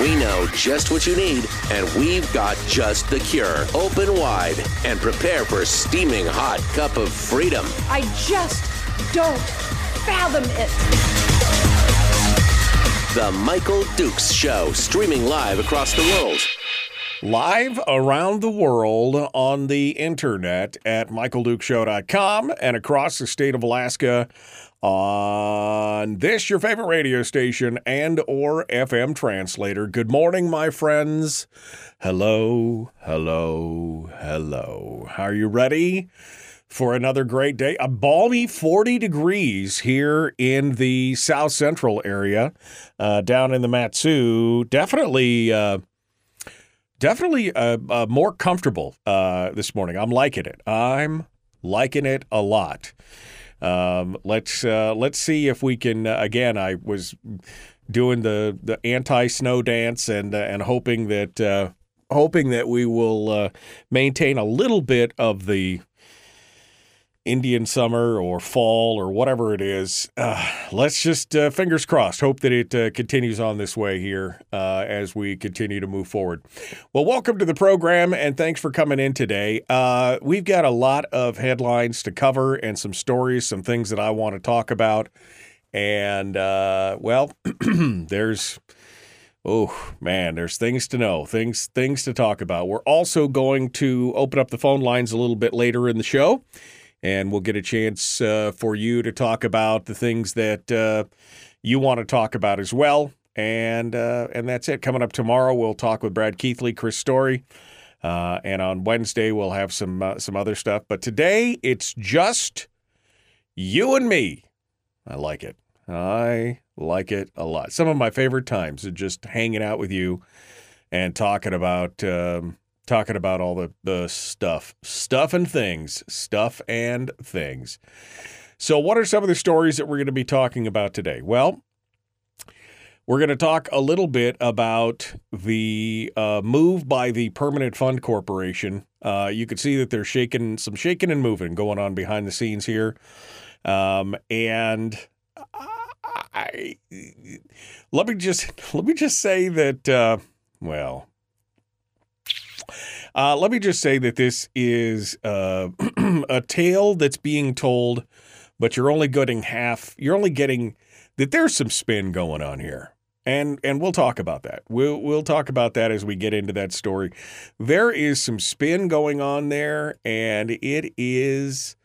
We know just what you need, and we've got just the cure. Open wide and prepare for a steaming hot cup of freedom. I just don't fathom it. The Michael Dukes Show, streaming live across the world. Live around the world on the internet at michaeldukeshow.com and across the state of Alaska on this your favorite radio station and or FM translator. Good morning my friends. Hello, hello, hello. Are you ready? for another great day. A balmy 40 degrees here in the south central area, uh, down in the Mat-Su. Definitely, uh, definitely uh, uh more comfortable uh, this morning. I'm liking it. I'm liking it a lot. Um, let's uh, let's see if we can. again, I was doing the the anti snow dance and and hoping that hoping that we will maintain a little bit of the Indian summer or fall or whatever it is. Uh, let's just uh, fingers crossed. Hope that it uh, continues on this way here uh, as we continue to move forward. Well, welcome to the program and thanks for coming in today. Uh, we've got a lot of headlines to cover and some stories, some things that I want to talk about. And uh, well, there's Oh man, there's things to know, things things to talk about. We're also going to open up the phone lines a little bit later in the show and we'll get a chance uh, for you to talk about the things that uh, you want to talk about as well. And uh, and that's it. Coming up tomorrow, we'll talk with Brad Keithley, Chris Story, uh, and on Wednesday we'll have some uh, some other stuff. But today it's just you and me. I like it. I like it a lot. Some of my favorite times are just hanging out with you and talking about. Um, talking about all the, the stuff, stuff and things, stuff and things. So, what are some of the stories that we're going to be talking about today? Well, we're going to talk a little bit about the uh, move by the Permanent Fund Corporation. Uh, you can see that there's shaking, some shaking and moving going on behind the scenes here, um, and I, let me just let me just say that uh, well uh, let me just say that this is uh, a tale that's being told, but you're only getting half. You're only getting that there's some spin going on here. And and we'll talk about that. We'll we'll talk about that as we get into that story. There is some spin going on there, and it is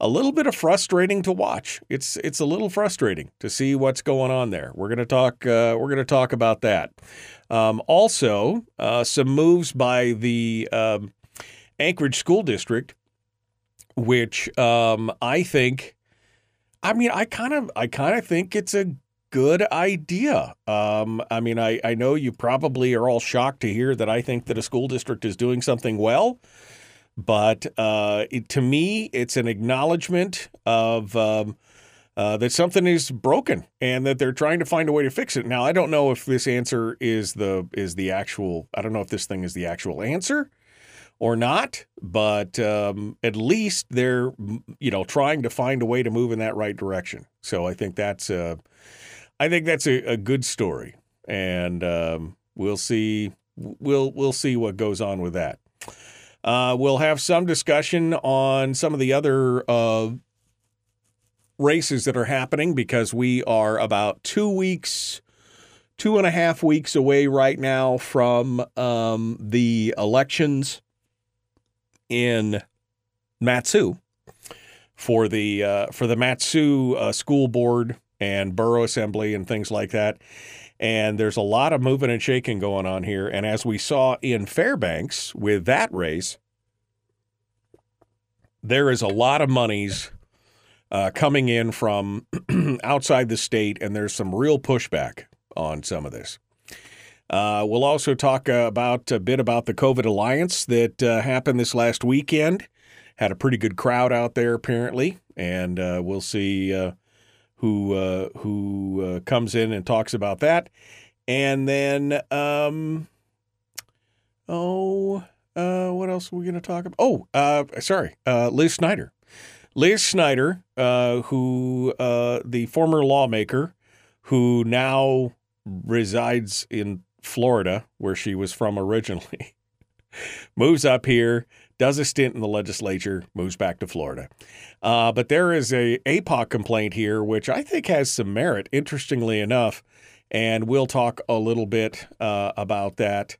a little bit of frustrating to watch. It's it's a little frustrating to see what's going on there. We're gonna talk. Uh, we're gonna talk about that. Um, also, uh, some moves by the um, Anchorage School District, which um, I think, I mean, I kind of, I kind of think it's a good idea. Um, I mean, I, I know you probably are all shocked to hear that I think that a school district is doing something well, but uh, it, to me, it's an acknowledgement of um, uh, that something is broken and that they're trying to find a way to fix it. Now, I don't know if this answer is the is the actual. I don't know if this thing is the actual answer or not, but um, at least they're you know trying to find a way to move in that right direction. So I think that's a, I think that's a, a good story, and um, we'll see we'll we'll see what goes on with that. Uh, we'll have some discussion on some of the other uh, races that are happening because we are about two weeks, two and a half weeks away right now from um, the elections in Mat-Su for the uh, for the Mat-Su uh, school board and borough assembly and things like that. And there's a lot of moving and shaking going on here. And as we saw in Fairbanks with that race, there is a lot of monies uh, coming in from outside the state, and there's some real pushback on some of this. Uh, we'll also talk uh, about a bit about the COVID Alliance that uh, happened this last weekend. Had a pretty good crowd out there, apparently, and uh, we'll see uh, who uh, who comes in and talks about that. And then, um, oh, what else are we going to talk about? Oh, sorry, Liz Snyder. Liz Snyder, who the former lawmaker, who now resides in Florida, where she was from originally, moves up here, does a stint in the legislature, moves back to Florida. Uh, but there is a APOC complaint here, which I think has some merit, interestingly enough, and we'll talk a little bit uh, about that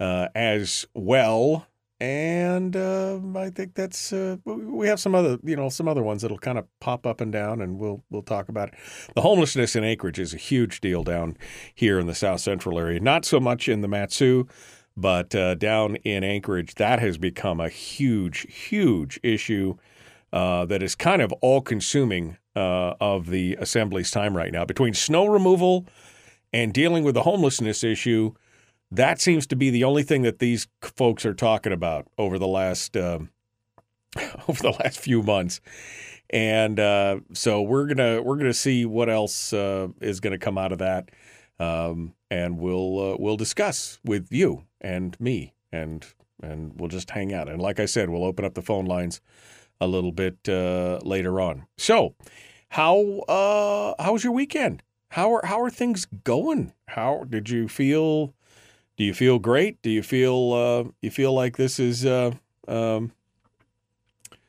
uh, as well and uh, I think that's uh, we have some other you know some other ones that'll kind of pop up and down, and we'll we'll talk about it. The homelessness in Anchorage is a huge deal down here in the South Central area. Not so much in the Mat-Su, but uh, down in Anchorage, that has become a huge huge issue uh, that is kind of all consuming uh, of the assembly's time right now between snow removal and dealing with the homelessness issue that seems to be the only thing that these folks are talking about over the last um, over the last few months. And uh, so we're gonna we're gonna see what else uh, is gonna come out of that, um, and we'll uh, we'll discuss with you and me, and and we'll just hang out. And like I said, we'll open up the phone lines a little bit uh, later on. So, how uh, how was your weekend? How are how are things going? How did you feel? Do you feel great? Do you feel uh, you feel like this is? Uh, um,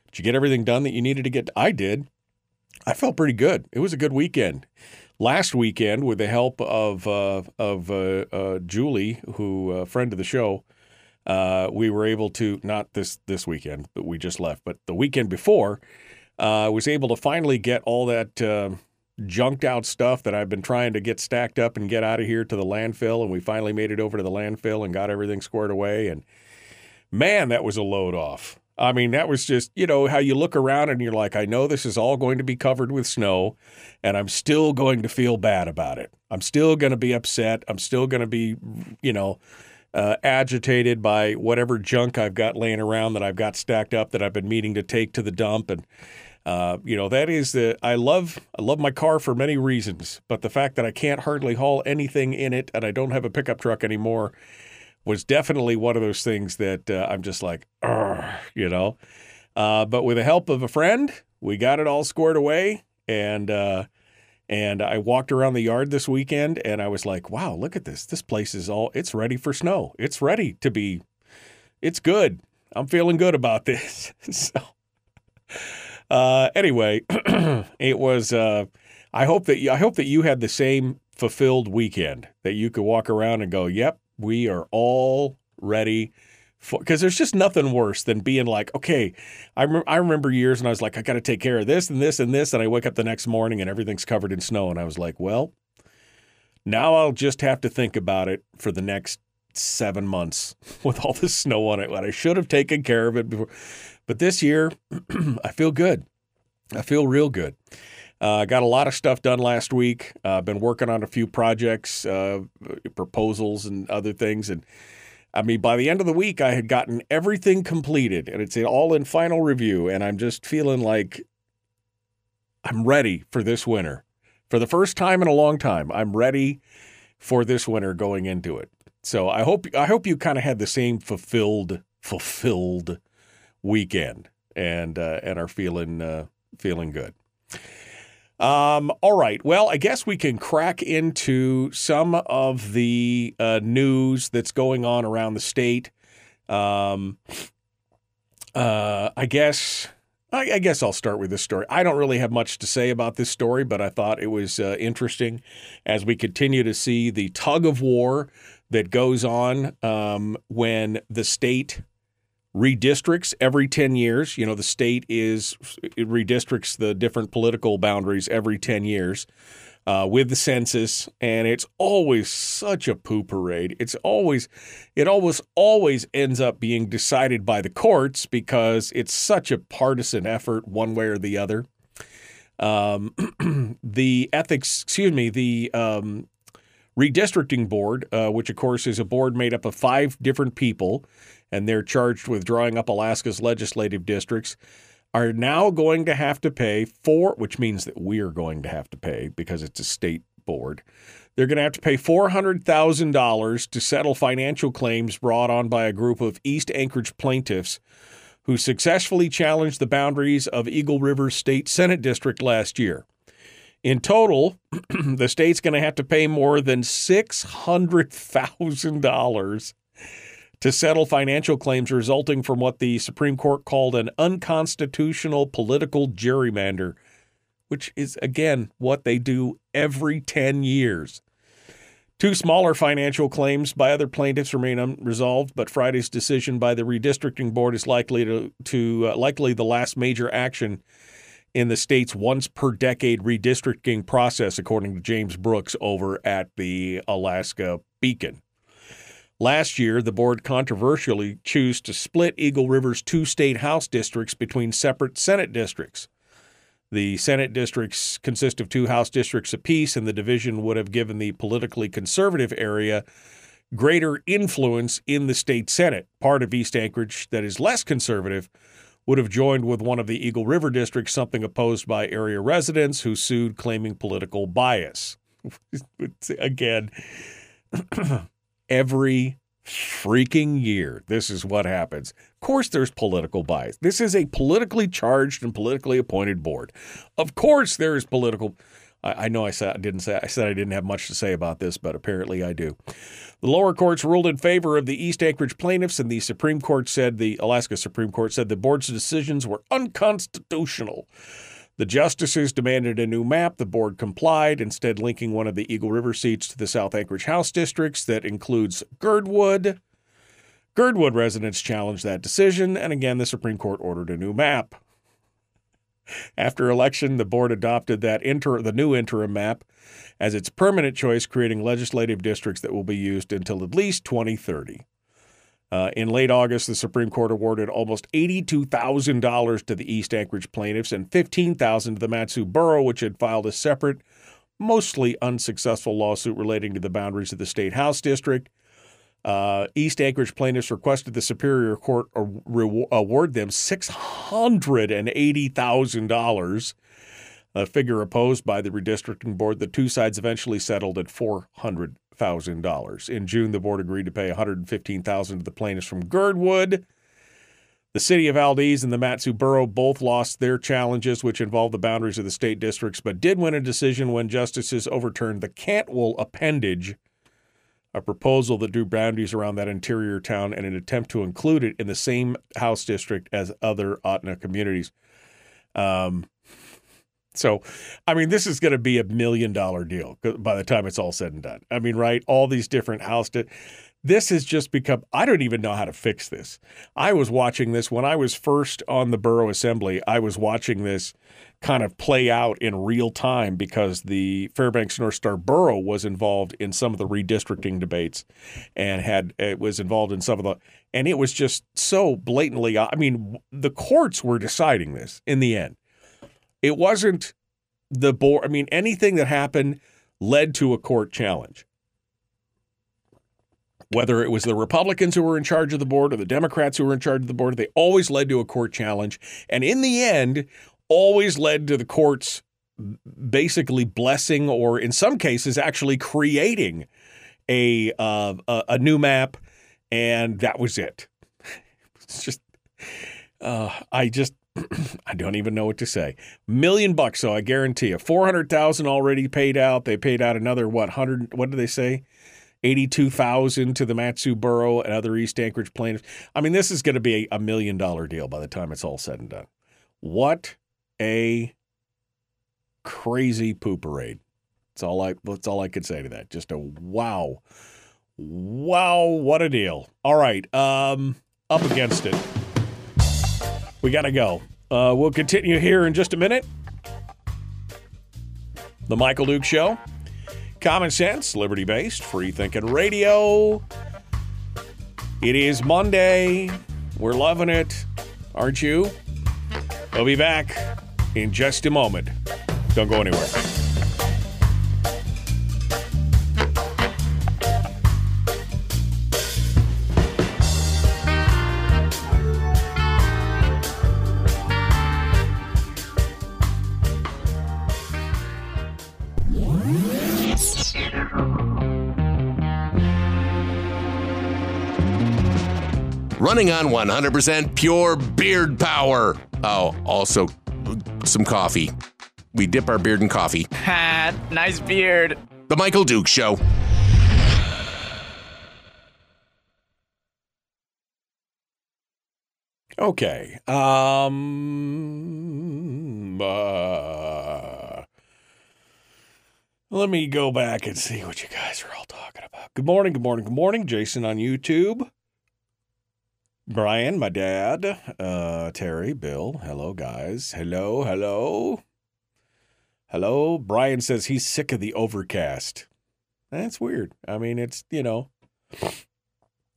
did you get everything done that you needed to get? I did. I felt pretty good. It was a good weekend. Last weekend, with the help of uh, of uh, uh, Julie, who a uh, friend of the show, we were able to not this this weekend, but we just left, but the weekend before, I was able to finally get all that junked out stuff that I've been trying to get stacked up and get out of here to the landfill. And we finally made it over to the landfill and got everything squared away. And man, that was a load off. I mean, that was just, you know, how you look around and you're like, I know this is all going to be covered with snow, and I'm still going to feel bad about it. I'm still going to be upset. I'm still going to be, you know, uh, agitated by whatever junk I've got laying around that I've got stacked up that I've been meaning to take to the dump. And uh, you know that is the I love I love my car for many reasons, but the fact that I can't hardly haul anything in it and I don't have a pickup truck anymore was definitely one of those things that uh, I'm just like, you know. Uh, but with the help of a friend, we got it all squared away, and uh, and I walked around the yard this weekend, and I was like, wow, look at this! This place is all it's ready for snow. It's ready to be. It's good. I'm feeling good about this. so. Uh, anyway, it was. Uh, I hope that you, I hope that you had the same fulfilled weekend that you could walk around and go, "Yep, we are all ready." Because there's just nothing worse than being like, okay, I, rem- I remember years and I was like, I got to take care of this and this and this. And I wake up the next morning and everything's covered in snow. And I was like, well, now I'll just have to think about it for the next seven months with all this snow on it. But I should have taken care of it before. But this year, I feel good. I feel real good. Uh, got a lot of stuff done last week. I've uh, been working on a few projects, uh, proposals, and other things. And I mean, by the end of the week, I had gotten everything completed, and it's all in final review. And I'm just feeling like I'm ready for this winter. For the first time in a long time, I'm ready for this winter going into it. So I hope I hope you kind of had the same fulfilled fulfilled weekend and uh, and are feeling uh, feeling good. Um, all right. Well, I guess we can crack into some of the uh, news that's going on around the state. Um, uh, I guess. I, guess I'll start with this story. I don't really have much to say about this story, but I thought it was uh, interesting as we continue to see the tug of war that goes on um, when the state redistricts every 10 years. You know, the state is it redistricts the different political boundaries every 10 years uh, with the census, and it's always such a poo parade. It's always, it always, always ends up being decided by the courts because it's such a partisan effort, one way or the other. Um, the ethics, excuse me, the um, Redistricting Board, uh, which of course is a board made up of five different people, and they're charged with drawing up Alaska's legislative districts, are now going to have to pay for, which means that we're going to have to pay because it's a state board. They're going to have to pay $400,000 to settle financial claims brought on by a group of East Anchorage plaintiffs who successfully challenged the boundaries of Eagle River State Senate District last year. In total, the state's going to have to pay more than $600,000 to settle financial claims resulting from what the Supreme Court called an unconstitutional political gerrymander, which is, again, what they do every 10 years. Two smaller financial claims by other plaintiffs remain unresolved, but Friday's decision by the redistricting board is likely to, to uh, likely the last major action in the state's once per decade redistricting process, according to James Brooks over at the Alaska Beacon. Last year, the board controversially chose to split Eagle River's two state House districts between separate Senate districts. The Senate districts consist of two House districts apiece, and the division would have given the politically conservative area greater influence in the state Senate. Part of East Anchorage that is less conservative would have joined with one of the Eagle River districts, something opposed by area residents who sued claiming political bias. Again, every freaking year, this is what happens. Of course, there's political bias. This is a politically charged and politically appointed board. Of course, there is political. I, know I said I didn't say I said I didn't have much to say about this, but apparently I do. The lower courts ruled in favor of the East Anchorage plaintiffs, and the Supreme Court said the Alaska Supreme Court said the board's decisions were unconstitutional. The justices demanded a new map. The board complied, instead linking one of the Eagle River seats to the South Anchorage House districts that includes Girdwood. Girdwood residents challenged that decision, and again, the Supreme Court ordered a new map. After election, the board adopted that inter- the new interim map as its permanent choice, creating legislative districts that will be used until at least 2030. Uh, in late August, the Supreme Court awarded almost $82,000 to the East Anchorage plaintiffs and $15,000 to the Matsu Borough, which had filed a separate, mostly unsuccessful lawsuit relating to the boundaries of the State House District. Uh, East Anchorage plaintiffs requested the Superior Court award them $680,000, a figure opposed by the redistricting board. The two sides eventually settled at 400000 $1,000. In June, the board agreed to pay $115,000 to the plaintiffs from Girdwood. The city of Valdez and the Matsu Borough both lost their challenges, which involved the boundaries of the state districts, but did win a decision when justices overturned the Cantwell appendage, a proposal that drew boundaries around that interior town in an attempt to include it in the same House district as other Ahtna communities. Um, so, I mean, this is going to be a million dollar deal by the time it's all said and done. I mean, right? All these different house. Di- this has just become, I don't even know how to fix this. I was watching this when I was first on the borough assembly. I was watching this kind of play out in real time because the Fairbanks North Star Borough was involved in some of the redistricting debates and had it was involved in some of the and it was just so blatantly I mean the courts were deciding this in the end it wasn't the board. I mean, anything that happened led to a court challenge. Whether it was the Republicans who were in charge of the board or the Democrats who were in charge of the board, they always led to a court challenge. And in the end, always led to the courts basically blessing or in some cases actually creating a uh, a, a, new map and that was it it's just uh, i just I don't even know what to say. Million bucks, so I guarantee you. 400,000 already paid out. They paid out another what, 100 what did they say? 82,000 to the Mat-Su Borough and other East Anchorage plaintiffs. I mean, this is going to be a million dollar deal by the time it's all said and done. What a crazy poo parade. That's all I that's all I could say to that. Just a wow. Wow, what a deal. All right. Um up against it we got to go. Uh, we'll continue here in just a minute. The Michael Duke Show. Common sense, liberty based, free thinking radio. It is Monday. We're loving it. Aren't you? We'll be back in just a moment. Don't go anywhere. Running on 100% pure beard power. Oh, also some coffee. We dip our beard in coffee. Ha, nice beard. The Michael Duke Show. Okay. Um. Uh, let me go back and see what you guys are all talking about. Good morning. Good morning. Good morning. Jason on YouTube. Brian, my dad. Uh, Terry, Bill. Hello, guys. Hello. Hello. Hello. Brian says he's sick of the overcast. That's weird. I mean, it's, you know,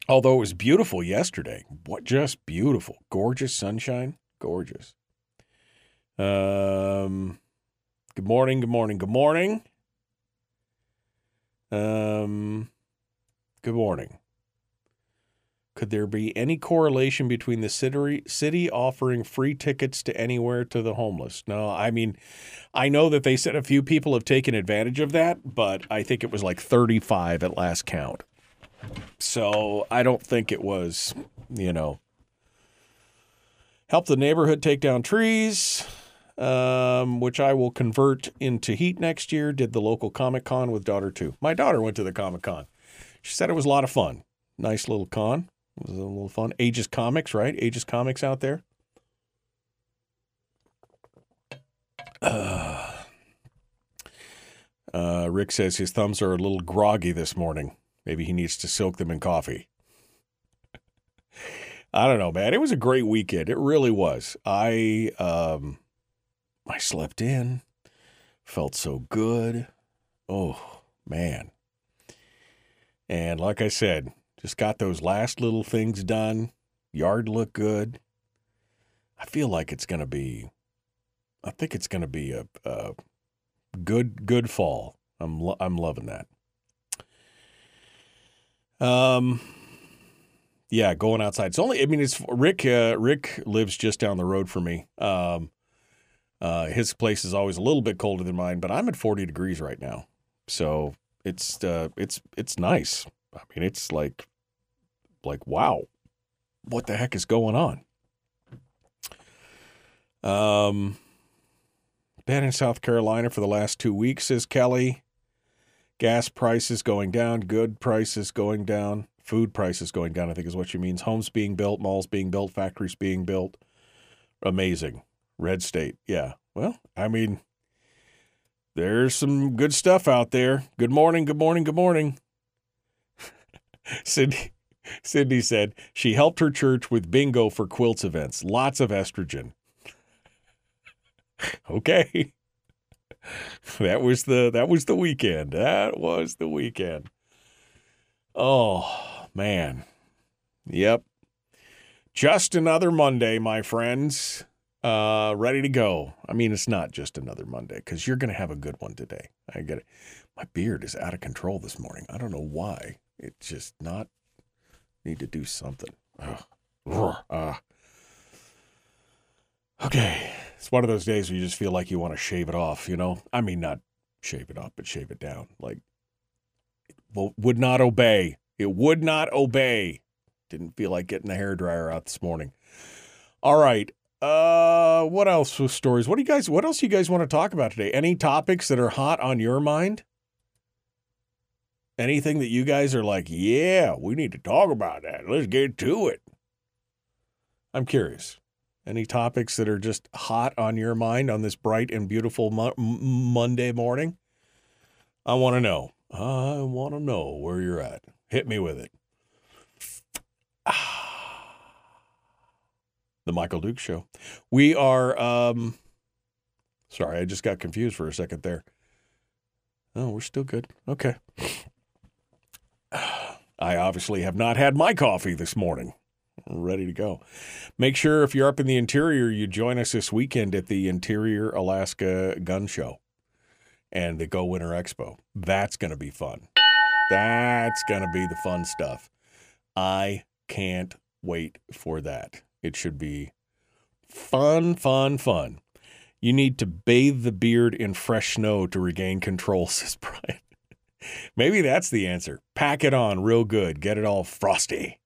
although it was beautiful yesterday. What just beautiful. Gorgeous sunshine. Gorgeous. Um good morning, good morning, good morning. Um good morning. Could there be any correlation between the city, offering free tickets to anywhere to the homeless? No, I mean, I know that they said a few people have taken advantage of that, but I think it was like 35 at last count. So I don't think it was, you know, help the neighborhood take down trees, um, which I will convert into heat next year. Did the local Comic Con with daughter too. My daughter went to the Comic Con. She said it was a lot of fun. Nice little con. Was a little fun. Aegis Comics, right? Aegis Comics out there. Uh, uh, Rick says his thumbs are a little groggy this morning. Maybe he needs to soak them in coffee. I don't know, man. It was a great weekend. It really was. I um I slept in. Felt so good. Oh, man. And like I said, just got those last little things done. Yard look good. I feel like it's going to be I think it's going to be a, a good good fall. I'm lo- I'm loving that. Um, yeah, going outside. It's only. I mean, it's Rick. Uh, Rick lives just down the road from me. Um, uh, his place is always a little bit colder than mine, but I'm at 40 degrees right now, so it's uh, it's it's nice. I mean, it's like like wow, what the heck is going on? Um, been in South Carolina for the last two weeks, says Kelly. Gas prices going down, good prices going down, food prices going down, I think is what she means. Homes being built, malls being built, factories being built. Amazing. Red state. Yeah. Well, I mean, there's some good stuff out there. Good morning, good morning, good morning. Cindy, Cindy said she helped her church with bingo for quilts events. Lots of estrogen. okay that was the that was the weekend. That was the weekend. Oh man. Yep. Just another Monday, my friends. Uh ready to go. I mean, it's not just another Monday because you're gonna have a good one today. I get it. My beard is out of control this morning. I don't know why. It's just not need to do something. Ugh. Uh, okay. It's one of those days where you just feel like you want to shave it off, you know? I mean, not shave it off, but shave it down. Like, it would not obey. It would not obey. Didn't feel like getting the hair dryer out this morning. All right. Uh, what else with stories? What do you guys? What else do you guys want to talk about today? Any topics that are hot on your mind? Anything that you guys are like, yeah, we need to talk about that. Let's get to it. I'm curious. Any topics that are just hot on your mind on this bright and beautiful mo- Monday morning? I want to know. I want to know where you're at. Hit me with it. the Michael Duke Show. We are. Um, sorry, I just got confused for a second there. Oh, we're still good. Okay. I obviously have not had my coffee this morning ready to go. Make sure if you're up in the interior, you join us this weekend at the Interior Alaska Gun Show and the Go Winter Expo. That's going to be fun. That's going to be the fun stuff. I can't wait for that. It should be fun, fun, fun. You need to bathe the beard in fresh snow to regain control, says Brian. Maybe that's the answer. Pack it on real good. Get it all frosty.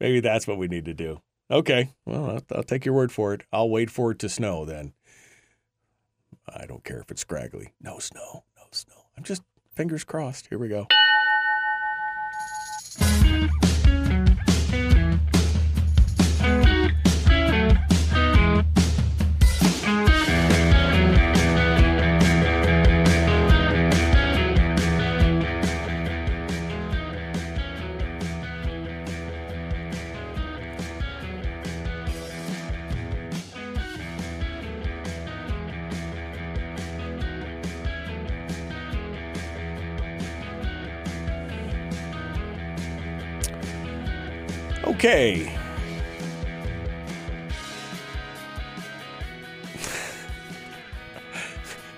Maybe that's what we need to do. Okay. Well, I'll, I'll take your word for it. I'll wait for it to snow then. I don't care if it's scraggly. No snow. No snow. I'm just fingers crossed. Here we go. Okay.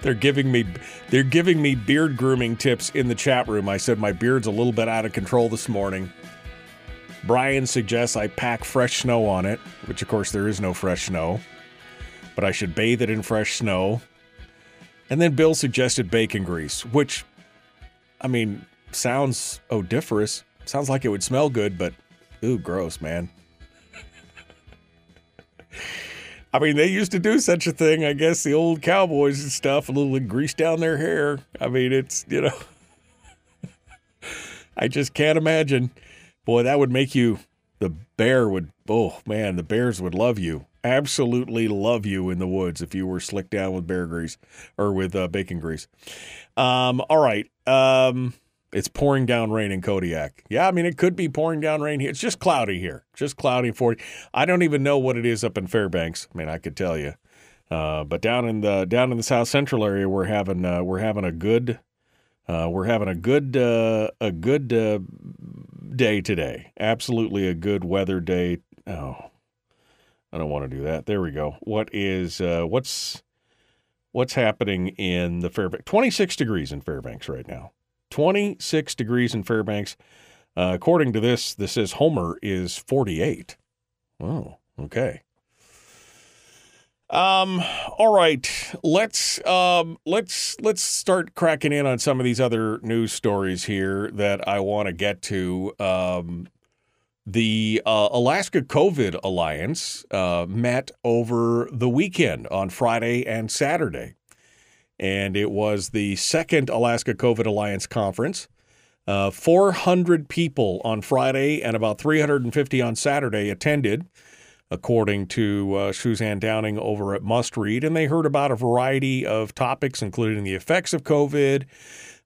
they're giving me they're giving me beard grooming tips in the chat room. I said my beard's a little bit out of control this morning. Brian suggests I pack fresh snow on it, which of course there is no fresh snow, but I should bathe it in fresh snow. And then Bill suggested bacon grease, which I mean, sounds odoriferous. Sounds like it would smell good, but ooh, gross, man. I mean, they used to do such a thing. I guess the old cowboys and stuff, a little grease down their hair. I mean, it's, you know, I just can't imagine. Boy, that would make you, the bear would, oh man, the bears would love you. Absolutely love you in the woods if you were slicked down with bear grease or with uh, bacon grease. Um, all right. Um, it's pouring down rain in Kodiak. Yeah, I mean, it could be pouring down rain here. It's just cloudy here. Just cloudy for I don't even know what it is up in Fairbanks. I mean, I could tell you. Uh, but down in the down in the South Central area, we're having uh, we're having a good uh, we're having a good uh, a good uh, day today. Absolutely a good weather day. Oh, I don't want to do that. There we go. What is uh, what's what's happening in the Fairbanks? Twenty six degrees in Fairbanks right now. 26 degrees in Fairbanks. Uh, according to this, this says Homer is 48. Oh, okay. Um, all right. Let's um let's let's start cracking in on some of these other news stories here that I want to get to. Um the uh, Alaska COVID Alliance uh, met over the weekend on Friday and Saturday and it was the second Alaska COVID Alliance conference. Uh, 400 people on Friday and about 350 on Saturday attended, according to uh, Suzanne Downing over at Must Read. And they heard about a variety of topics, including the effects of COVID,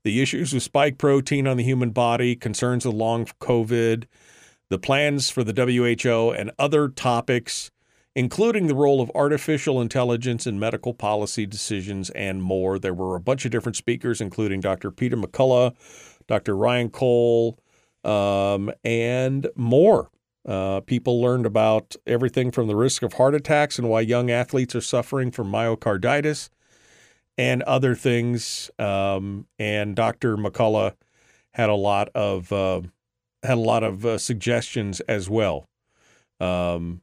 the issues with spike protein on the human body, concerns with long COVID, the plans for the WHO, and other topics including the role of artificial intelligence in medical policy decisions and more. There were a bunch of different speakers, including Dr. Peter McCullough, Dr. Ryan Cole, um, and more. Uh, people learned about everything from the risk of heart attacks and why young athletes are suffering from myocarditis and other things. Um, and Dr. McCullough had a lot of uh, had a lot of uh, suggestions as well. Um,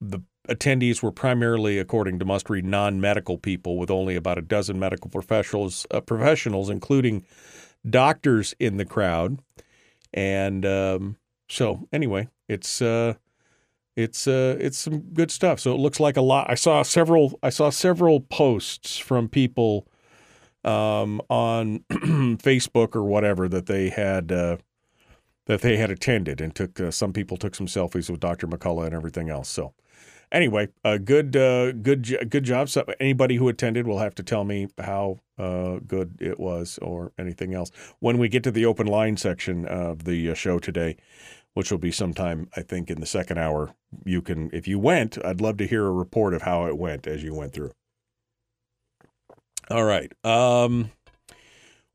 the attendees were primarily, according to Must Read, non-medical people, with only about a dozen medical professionals, uh, professionals, including doctors, in the crowd. And um, so, anyway, it's uh, it's uh, it's some good stuff. So it looks like a lot. I saw several. I saw several posts from people um, on Facebook or whatever that they had. Uh, that they had attended and took uh, some people took some selfies with Dr. McCullough and everything else. So anyway, a good, uh, good, good job. So anybody who attended will have to tell me how uh, good it was or anything else when we get to the open line section of the uh, show today, which will be sometime I think in the second hour. You can, if you went, I'd love to hear a report of how it went as you went through. All right. Um,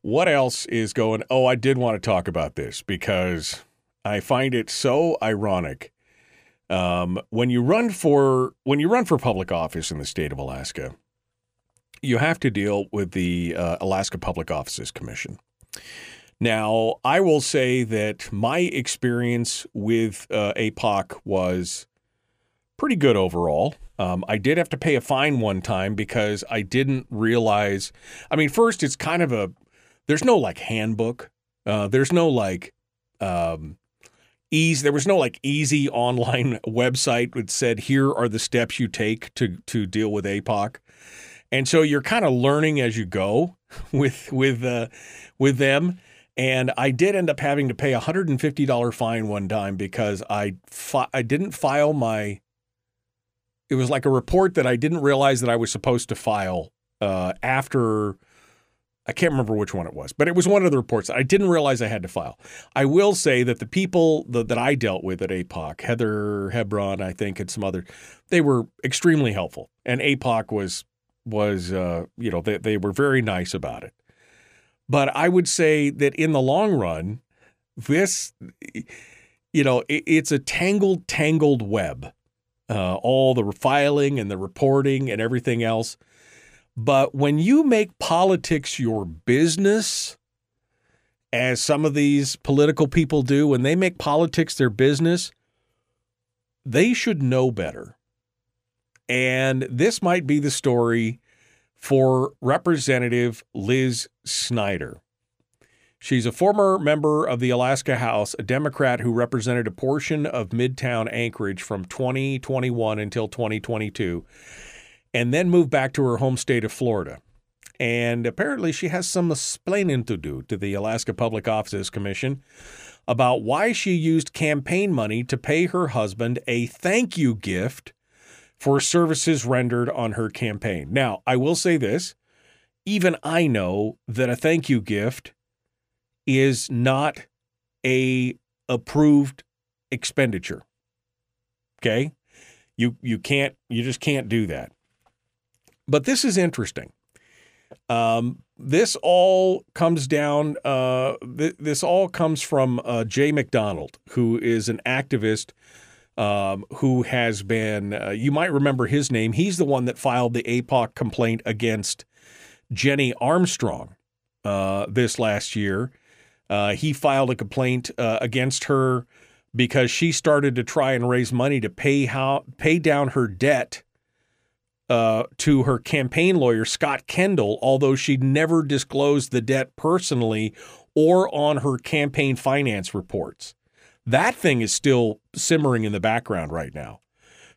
what else is going? Oh, I did want to talk about this because I find it so ironic um, when you run for when you run for public office in the state of Alaska, you have to deal with the uh, Alaska Public Offices Commission. Now, I will say that my experience with uh, APOC was pretty good overall. Um, I did have to pay a fine one time because I didn't realize. I mean, first, it's kind of a there's no like handbook. Uh, there's no like um, easy. There was no like easy online website that said here are the steps you take to to deal with APOC, and so you're kind of learning as you go with with uh, with them. And I did end up having to pay a hundred and fifty dollar fine one time because I fi- I didn't file my. It was like a report that I didn't realize that I was supposed to file uh, after I can't remember which one it was, but it was one of the reports. I didn't realize I had to file. I will say that the people that, that I dealt with at APOC, Heather Hebdon, I think, and some other, they were extremely helpful. And APOC was was uh, you know they they were very nice about it. But I would say that in the long run, this you know it, it's a tangled tangled web. Uh, all the filing and the reporting and everything else. But when you make politics your business, as some of these political people do, when they make politics their business, they should know better. And this might be the story for Representative Liz Snyder. She's a former member of the Alaska House, a Democrat who represented a portion of Midtown Anchorage from 2021 until 2022 and then moved back to her home state of Florida. And apparently, she has some explaining to do to the Alaska Public Offices Commission about why she used campaign money to pay her husband a thank you gift for services rendered on her campaign. Now, I will say this even I know that a thank you gift is not a approved expenditure. Okay? You you can't you just can't do that. But this is interesting. Um, this all comes down. Uh, th- this all comes from uh, Jay McDonald, who is an activist um, who has been. Uh, you might remember his name. He's the one that filed the APOC complaint against Jennie Armstrong uh, this last year. Uh, he filed a complaint uh, against her because she started to try and raise money to pay how pay down her debt uh, to her campaign lawyer, Scott Kendall, although she never disclosed the debt personally or on her campaign finance reports. That thing is still simmering in the background right now.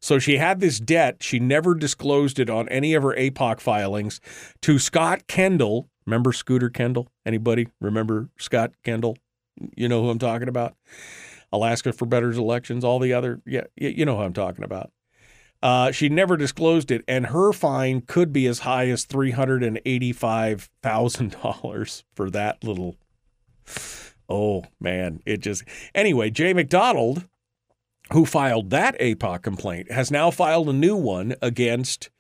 So she had this debt. She never disclosed it on any of her APOC filings to Scott Kendall. Remember Scooter Kendall? Anybody remember Scott Kendall? You know who I'm talking about? Alaska for Better's elections, all the other, yeah, you know who I'm talking about. Uh, she never disclosed it, and her fine could be as high as three hundred and eighty-five thousand dollars for that little. Oh man, it just anyway. Jay McDonald, who filed that APOC complaint, has now filed a new one against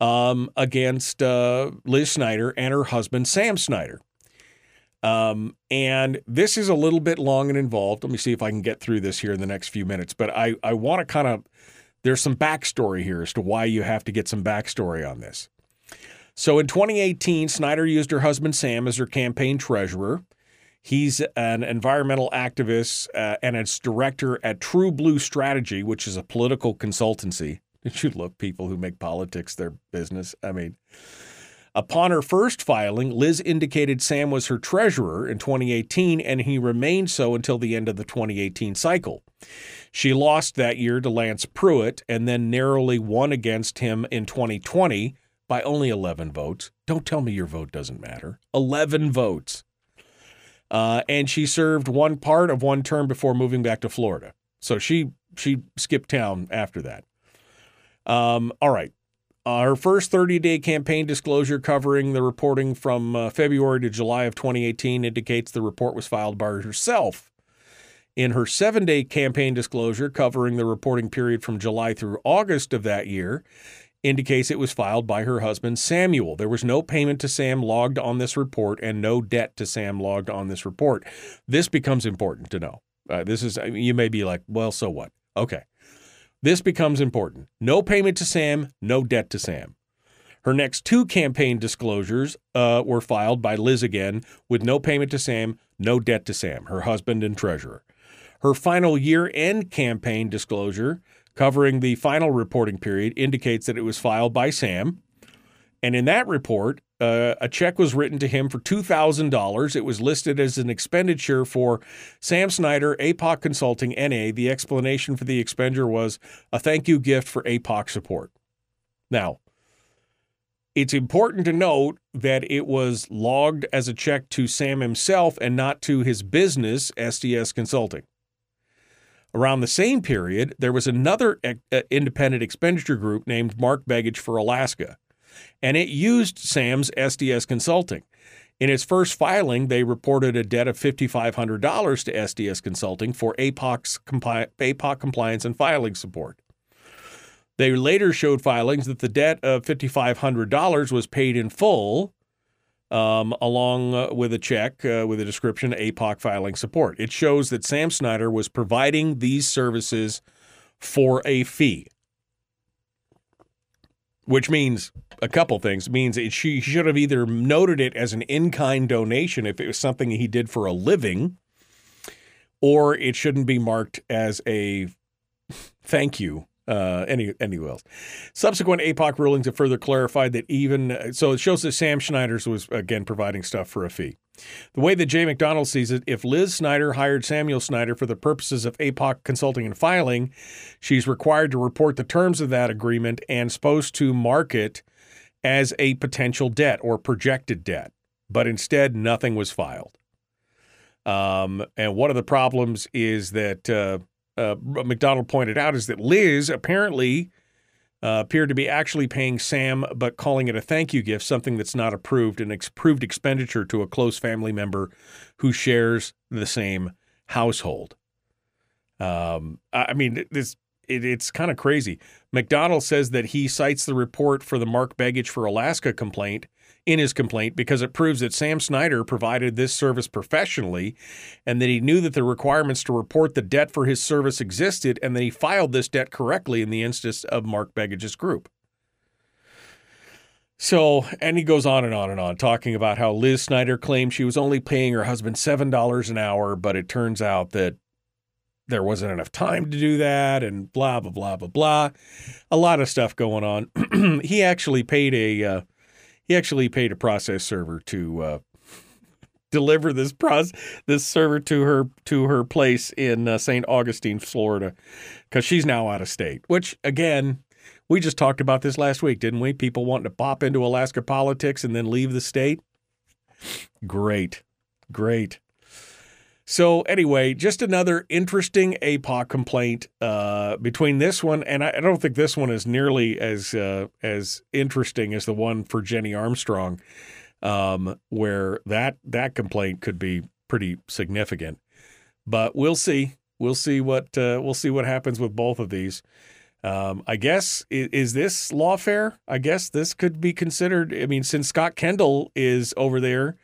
um, against uh, Liz Snyder and her husband Sam Snyder. Um, and this is a little bit long and involved. Let me see if I can get through this here in the next few minutes. But I I want to kind of there's some backstory here as to why you have to get some backstory on this. So in 2018, Snyder used her husband Sam as her campaign treasurer. He's an environmental activist uh, and its director at True Blue Strategy, which is a political consultancy. You look people who make politics their business? I mean, upon her first filing, Liz indicated Sam was her treasurer in 2018, and he remained so until the end of the 2018 cycle. She lost that year to Lance Pruitt and then narrowly won against him in 2020 by only 11 votes. Don't tell me your vote doesn't matter. 11 votes. Uh, and she served one part of one term before moving back to Florida. So she she skipped town after that. Um, all right. Uh, her first 30 day campaign disclosure covering the reporting from uh, February to July of 2018 indicates the report was filed by herself in her seven day campaign disclosure covering the reporting period from July through August of that year, indicates it was filed by her husband Samuel. There was no payment to Sam logged on this report and no debt to Sam logged on this report. This becomes important to know. Uh, this is, you may be like, well, so what? Okay. This becomes important. No payment to Sam, no debt to Sam. Her next two campaign disclosures uh, were filed by Liz again with no payment to Sam, no debt to Sam, her husband and treasurer. Her final year end campaign disclosure covering the final reporting period indicates that it was filed by Sam. And in that report, uh, a check was written to him for $2,000. It was listed as an expenditure for Sam Snyder, APOC Consulting, NA. The explanation for the expenditure was a thank you gift for APOC support. Now, it's important to note that it was logged as a check to Sam himself and not to his business, SDS Consulting. Around the same period, there was another uh, independent expenditure group named Mark Begich for Alaska and it used Sam's SDS Consulting. In its first filing, they reported a debt of $5,500 to SDS Consulting for APOC's APOC compliance and filing support. They later showed filings that the debt of $5,500 was paid in full, um, along uh, with a check uh, with a description APOC filing support. It shows that Sam Snyder was providing these services for a fee which means a couple things. It means it, she should have either noted it as an in kind donation if it was something he did for a living, or it shouldn't be marked as a thank you. Uh, any anywhere else. Subsequent APOC rulings have further clarified that even so, it shows that Sam Snyder's was again providing stuff for a fee. The way that Jay McDonald sees it, if Liz Snyder hired Samuel Snyder for the purposes of APOC consulting and filing, she's required to report the terms of that agreement and supposed to mark it as a potential debt or projected debt. But instead, nothing was filed. Um, and one of the problems is that uh, uh, McDonald pointed out is that Liz apparently uh, appeared to be actually paying Sam, but calling it a thank you gift, something that's not approved, an approved expenditure to a close family member who shares the same household. Um, I mean, this it, it's kind of crazy. McDonald says that he cites the report for the Mark Begich for Alaska complaint in his complaint because it proves that Sam Snyder provided this service professionally and that he knew that the requirements to report the debt for his service existed and that he filed this debt correctly in the instance of Mark Begich's group. So, and he goes on and on and on, talking about how Liz Snyder claimed she was only paying her husband $7 an hour, but it turns out that there wasn't enough time to do that, and blah, blah, blah, blah, blah. A lot of stuff going on. he actually paid a. Uh, he actually paid a process server to uh, deliver this pros- this server to her to her place in uh, St. Augustine, Florida, because she's now out of state. Which again, we just talked about this last week, didn't we? People wanting to pop into Alaska politics and then leave the state. Great, great. So anyway, just another interesting APOC complaint uh, between this one and I, don't think this one is nearly as uh, as interesting as the one for Jennie Armstrong, um, where that that complaint could be pretty significant. But we'll see. We'll see what uh, we'll see what happens with both of these. Um, I guess is, is this lawfare? I guess this could be considered. I mean, since Scott Kendall is over there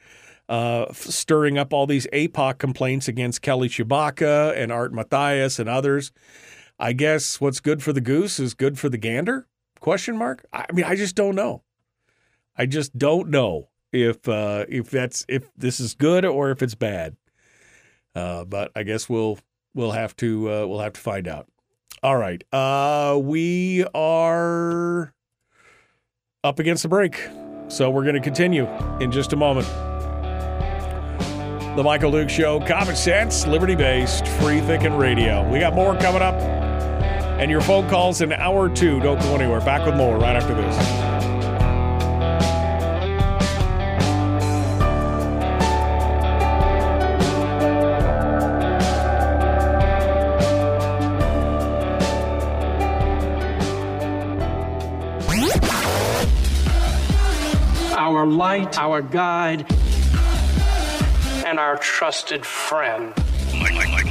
uh, stirring up all these APOC complaints against Kelly Tshibaka and Art Mathias and others. I guess what's good for the goose is good for the gander? Question mark. I mean, I just don't know. I just don't know if uh, if that's if this is good or if it's bad. Uh, but I guess we'll we'll have to uh, we'll have to find out. All right, uh, we are up against the break, so we're going to continue in just a moment. The Michael Duke Show, common sense, liberty based, free thinking radio. We got more coming up. And your phone calls in hour two. Don't go anywhere. Back with more right after this. our light, our guide and our trusted friend. Mike, Mike, Mike,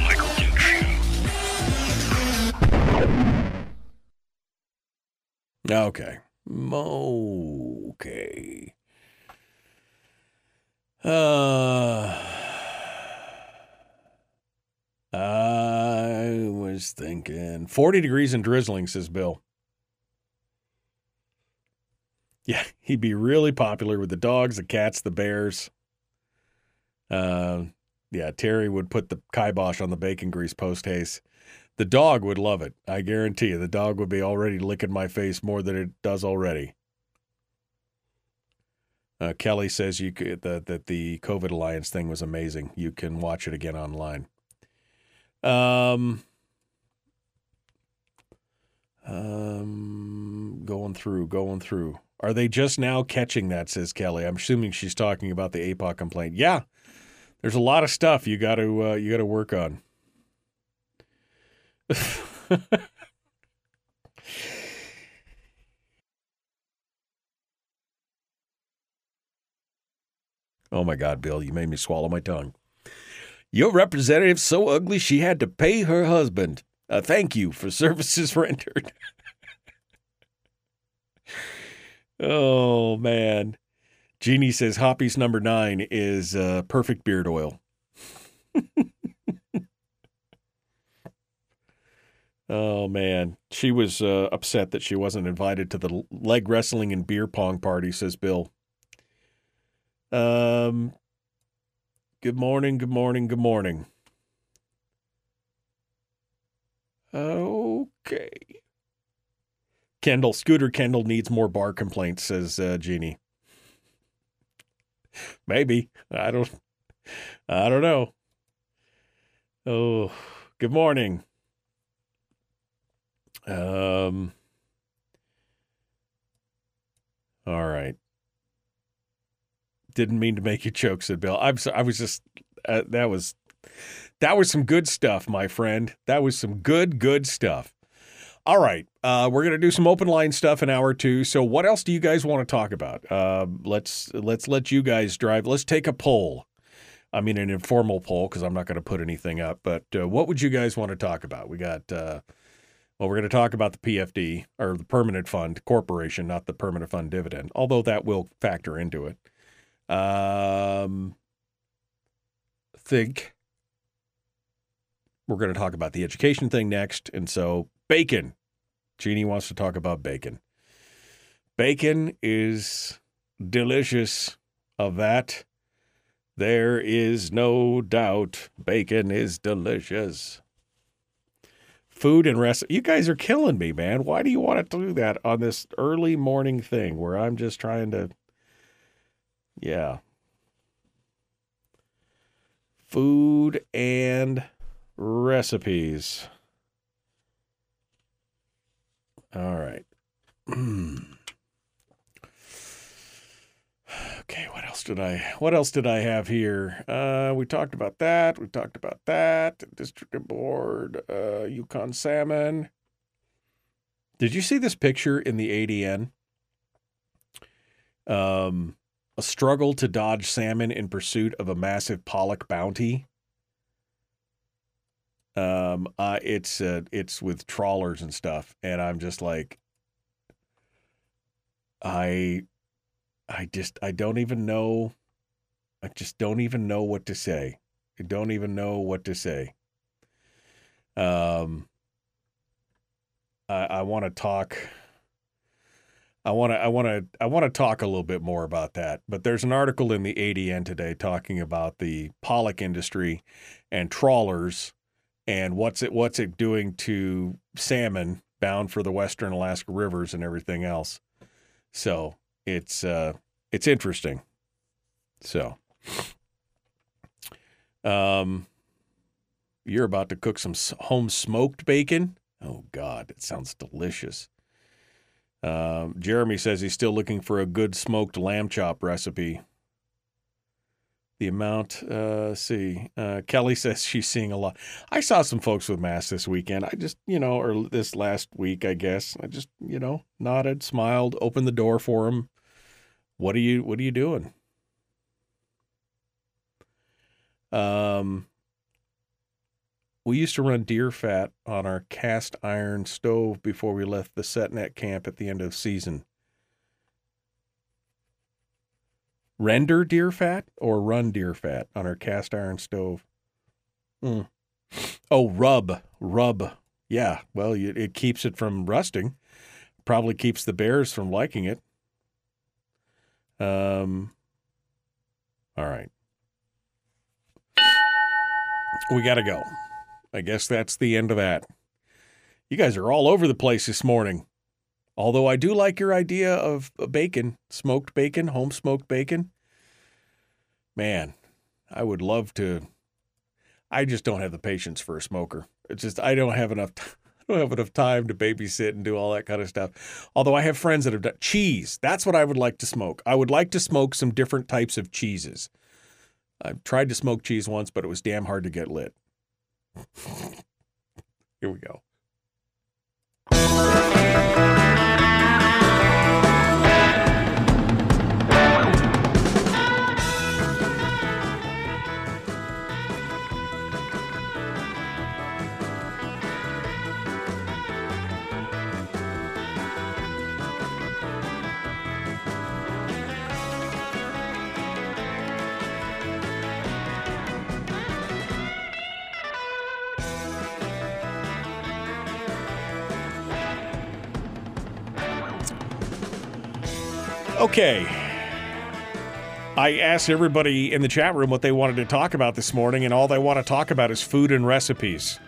Okay. Okay. Uh, I was thinking 40 degrees and drizzling, says Bill. Yeah, he'd be really popular with the dogs, the cats, the bears. Uh, yeah, Terry would put the kibosh on the bacon grease post haste. The dog would love it. I guarantee you. The dog would be already licking my face more than it does already. Uh, Kelly says you could, that that the COVID Alliance thing was amazing. You can watch it again online. Um, um, going through, going through. Are they just now catching that? Says Kelly. I'm assuming she's talking about the APOC complaint. Yeah, there's a lot of stuff you got to uh, you got to work on. oh my God, Bill, you made me swallow my tongue. Your representative's so ugly she had to pay her husband. A thank you for services rendered. oh man. Jeannie says Hoppe's number nine is uh, perfect beard oil. oh man, she was uh, upset that she wasn't invited to the leg wrestling and beer pong party. Says Bill. Um. Good morning. Good morning. Good morning. Okay. Kendall, Scooter Kendall needs more bar complaints, says uh, Jeannie. Maybe. I don't I don't know. Oh, good morning. Um All right. Didn't mean to make you choke, said Bill. I'm I was just uh, that was that was some good stuff, my friend. That was some good good stuff. All right, uh, we're gonna do some open line stuff in hour two. So, what else do you guys want to talk about? Uh, let's let's let you guys drive. Let's take a poll. I mean, an informal poll because I'm not going to put anything up. But uh, what would you guys want to talk about? We got. Uh, well, we're going to talk about the PFD or the Permanent Fund Corporation, not the Permanent Fund Dividend, although that will factor into it. Um, think we're going to talk about the education thing next. And so, bacon. Jeannie wants to talk about bacon. Bacon is delicious. Of that, there is no doubt. Bacon is delicious. Food and rest. You guys are killing me, man. Why do you want to do that on this early morning thing where I'm just trying to. Yeah. Food and recipes. All right. okay, what else did I what else did I have here? Uh we talked about that. We talked about that. District board, uh Yukon salmon. Did you see this picture in the ADN? Um a struggle to dodge salmon in pursuit of a massive pollock bounty. Um, uh, it's uh, it's with trawlers and stuff, and I'm just like, I, I just I don't even know, I just don't even know what to say. I don't even know what to say. Um, I I want to talk. I want to I want to I want to talk a little bit more about that. But there's an article in the ADN today talking about the pollock industry and trawlers and what's it what's it doing to salmon bound for the western Alaska rivers and everything else. So, it's uh it's interesting. So, um you're about to cook some home smoked bacon? Oh god, it sounds delicious. Um, Jeremy says he's still looking for a good smoked lamb chop recipe. The amount, uh, see, uh, Kelly says she's seeing a lot. I saw some folks with masks this weekend. I just, you know, or this last week, I guess. I just, you know, nodded, smiled, opened the door for them. What are you, what are you doing? Um, we used to run deer fat on our cast iron stove before we left the setnet camp at the end of season. Render deer fat or run deer fat on our cast iron stove? Mm. Oh, rub, rub. Yeah, well, it keeps it from rusting. Probably keeps the bears from liking it. Um. All right. We got to go. I guess that's the end of that. You guys are all over the place this morning. Although I do like your idea of uh, bacon, smoked bacon, home smoked bacon. Man, I would love to. I just don't have the patience for a smoker. It's just I don't have enough. I don't have enough time to babysit and do all that kind of stuff. Although I have friends that have done cheese. That's what I would like to smoke. I would like to smoke some different types of cheeses. I've tried to smoke cheese once, but it was damn hard to get lit. Here we go. Okay. I asked everybody in the chat room what they wanted to talk about this morning, and all they want to talk about is food and recipes.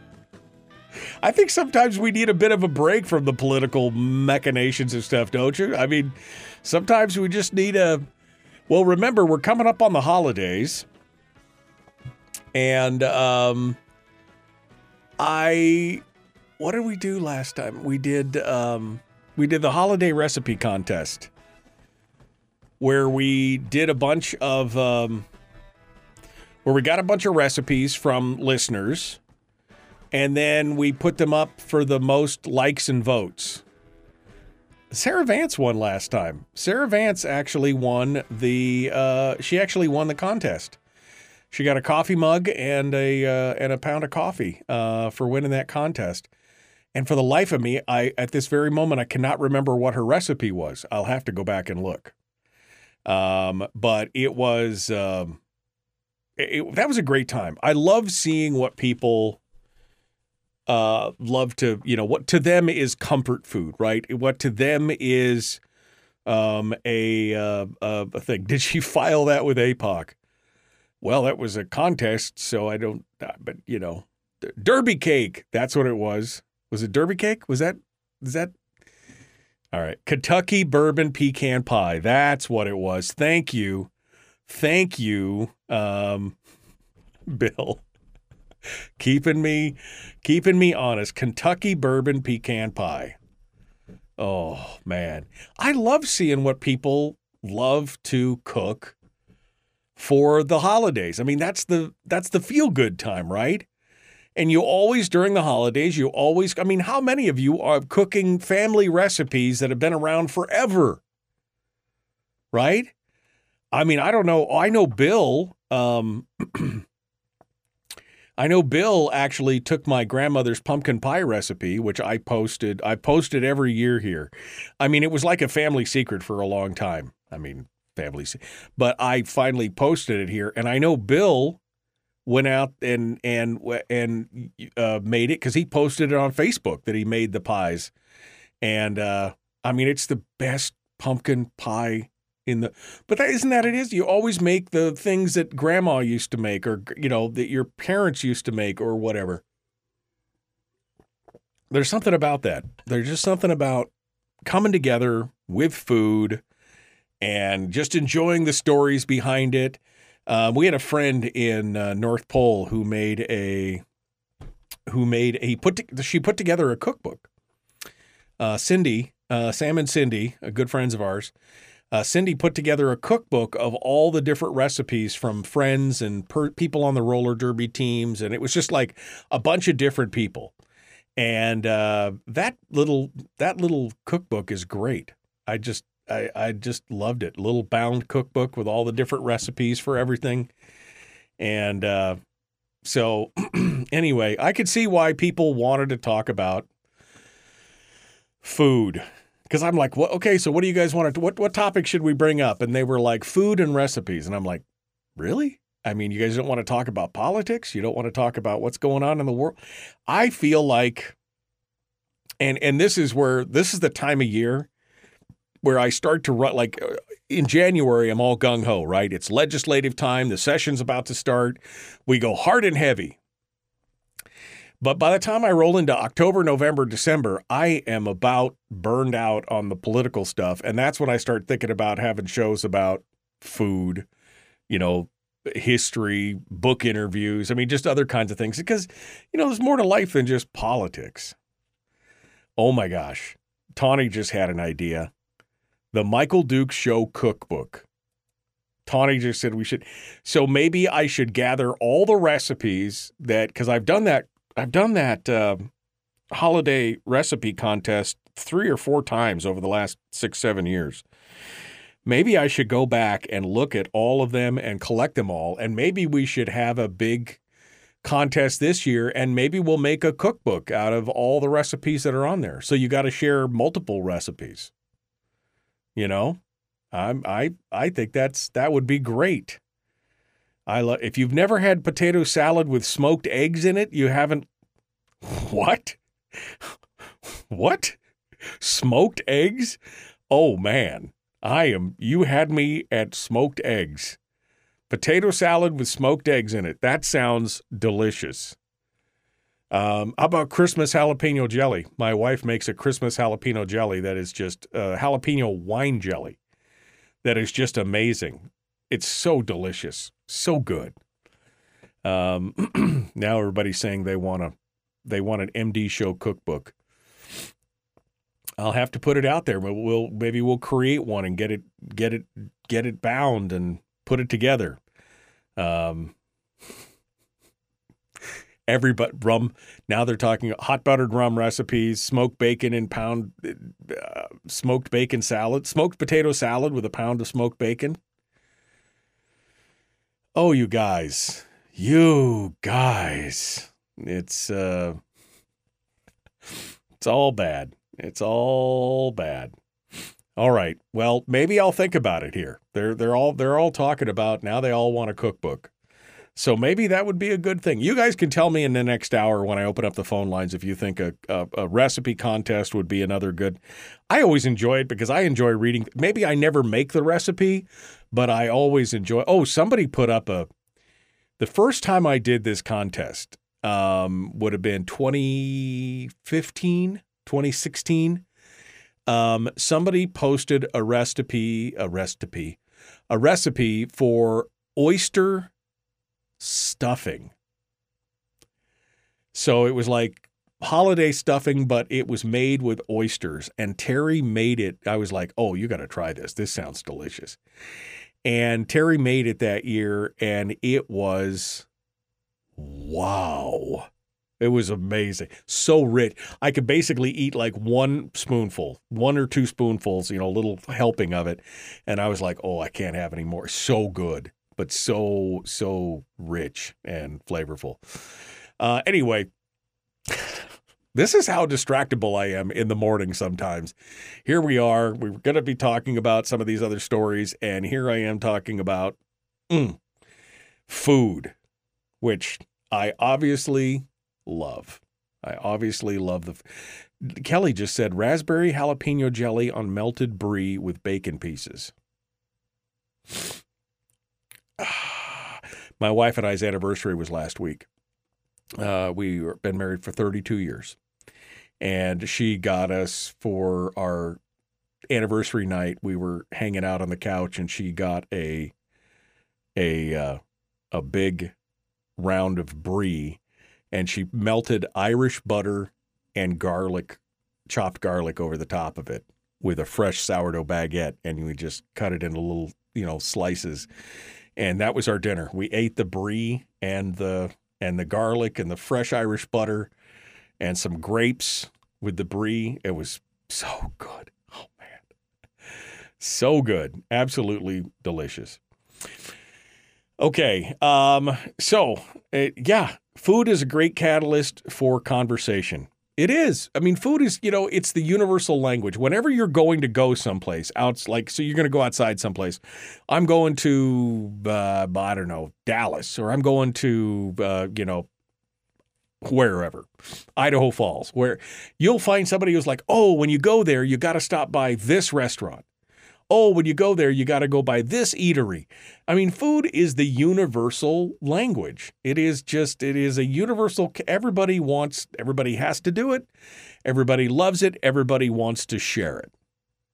I think sometimes we need a bit of a break from the political machinations and stuff, don't you? I mean, sometimes we just need a. Well, remember, we're coming up on the holidays, and um, I. What did we do last time? We did um, we did the holiday recipe contest where we did a bunch of um, where we got a bunch of recipes from listeners and then we put them up for the most likes and votes. Sarah vance won last time. Sarah vance actually won the uh, she actually won the contest. She got a coffee mug and a uh, and a pound of coffee uh, for winning that contest. And for the life of me i at this very moment i cannot remember what her recipe was. I'll have to go back and look um, but it was um, it, that was a great time. I love seeing what people uh, love to you know what to them is comfort food, right? What to them is um, a uh, a thing. Did she file that with APOC? Well, that was a contest, so I don't. Uh, but you know, Derby cake. That's what it was. Was it Derby cake? Was that? Is that all right. Kentucky bourbon pecan pie. That's what it was. Thank you. Thank you, um, Bill. keeping me keeping me honest. Kentucky bourbon pecan pie. Oh man. I love seeing what people love to cook for the holidays. I mean, that's the that's the feel good time, right? And you always, during the holidays, you always, I mean, how many of you are cooking family recipes that have been around forever? Right? I mean, I don't know. I know Bill. Um, I know Bill actually took my grandmother's pumpkin pie recipe, which I posted. I posted every year here. I mean, it was like a family secret for a long time. I mean, family, but I finally posted it here, and I know Bill went out and and and uh, made it because he posted it on Facebook that he made the pies, and uh, I mean it's the best pumpkin pie in the. But that isn't that it is. You always make the things that Grandma used to make, or you know that your parents used to make, or whatever. There's something about that. There's just something about coming together with food and just enjoying the stories behind it um, we had a friend in uh, North Pole who made a who made a put to, she put together a cookbook. Uh, Cindy, uh, Sam and Cindy, good friends of ours. Uh, Cindy put together a cookbook of all the different recipes from friends and per- people on the roller derby teams, and it was just like a bunch of different people. And uh, that little that little cookbook is great. I just I, I just loved it. Little bound cookbook with all the different recipes for everything. And uh, so, anyway, I could see why people wanted to talk about food because I'm like? Okay, so what do you guys want to? What what topic should we bring up? And they were like, food and recipes, and I'm like, really? I mean, you guys don't want to talk about politics. You don't want to talk about what's going on in the world. I feel like, and and this is where this is the time of year where I start to run like uh, in January, I'm all gung ho, right? It's legislative time, the session's about to start. We go hard and heavy. But by the time I roll into October, November, December, I am about burned out on the political stuff. And that's when I start thinking about having shows about food, you know, history, book interviews. I mean, just other kinds of things because, you know, there's more to life than just politics. Oh my gosh. Tawny just had an idea. The Michael Duke Show Cookbook. Tawny just said we should. So maybe I should gather all the recipes that, because I've done that, I've done that uh, holiday recipe contest three or four times over the last six, seven years. Maybe I should go back and look at all of them and collect them all. And maybe we should have a big contest this year and maybe we'll make a cookbook out of all the recipes that are on there. So you got to share multiple recipes. You know? I'm, I I think that's that would be great. I love if you've never had potato salad with smoked eggs in it, you haven't what? what? Smoked eggs? Oh man. I am you had me at smoked eggs. Potato salad with smoked eggs in it. That sounds delicious. Um, how about Christmas jalapeno jelly? My wife makes a Christmas jalapeno jelly that is just uh, jalapeno wine jelly that is just amazing. It's so delicious, so good. Um, now everybody's saying they want a they want an MD show cookbook. I'll have to put it out there, but we'll maybe we'll create one and get it get it get it bound and put it together. Um, everybody rum. Now they're talking hot buttered rum recipes smoked bacon and pound uh, smoked bacon salad smoked potato salad with a pound of smoked bacon. Oh you guys you guys it's uh it's all bad. It's all bad. All right. Well maybe i'll think about it here. They're they're all they're all talking about now they all want a cookbook so maybe that would be a good thing. You guys can tell me in the next hour when I open up the phone lines if you think a, a, a, recipe contest would be another good. I always enjoy it because I enjoy reading. Maybe I never make the recipe, but I always enjoy. Oh, somebody put up a. The first time I did this contest um, would have been 2015, 2016. Um, somebody posted a recipe, a recipe, a recipe for oyster stuffing. So it was like holiday stuffing, but it was made with oysters. And Terry made it. I was like, oh, you got to try this. This sounds delicious. And Terry made it that year, and it was wow. It was amazing. So rich. I could basically eat like one spoonful, one or two spoonfuls, you know, a little helping of it. And I was like, oh, I can't have any more. So good but so so rich and flavorful. Uh, anyway, this is how distractible I am in the morning sometimes. Here we are. We're going to be talking about some of these other stories, and here I am talking about mm, food, which I obviously love. I obviously love the. Kelly just said raspberry jalapeno jelly on melted brie with bacon pieces. my wife and I's anniversary was last week. Uh, we've been married for 32 years. And she got us for our anniversary night. We were hanging out on the couch, and she got a a uh, a big round of brie, and she melted Irish butter and garlic, chopped garlic over the top of it with a fresh sourdough baguette, and we just cut it into little you know slices and that was our dinner. We ate the brie and the and the garlic and the fresh Irish butter and some grapes with the brie. It was so good. Oh man. So good. Absolutely delicious. Okay. Um so, uh, yeah, food is a great catalyst for conversation. It is. I mean, food is, you know, it's the universal language. Whenever you're going to go someplace, out like, so you're going to go outside someplace. I'm going to, uh, I don't know, Dallas, or I'm going to, uh, you know, wherever, Idaho Falls, where you'll find somebody who's like, oh, when you go there, you got to stop by this restaurant. Oh, when you go there, you got to go by this eatery. I mean, food is the universal language. It is just, it is a universal, everybody wants, everybody has to do it. Everybody loves it. Everybody wants to share it.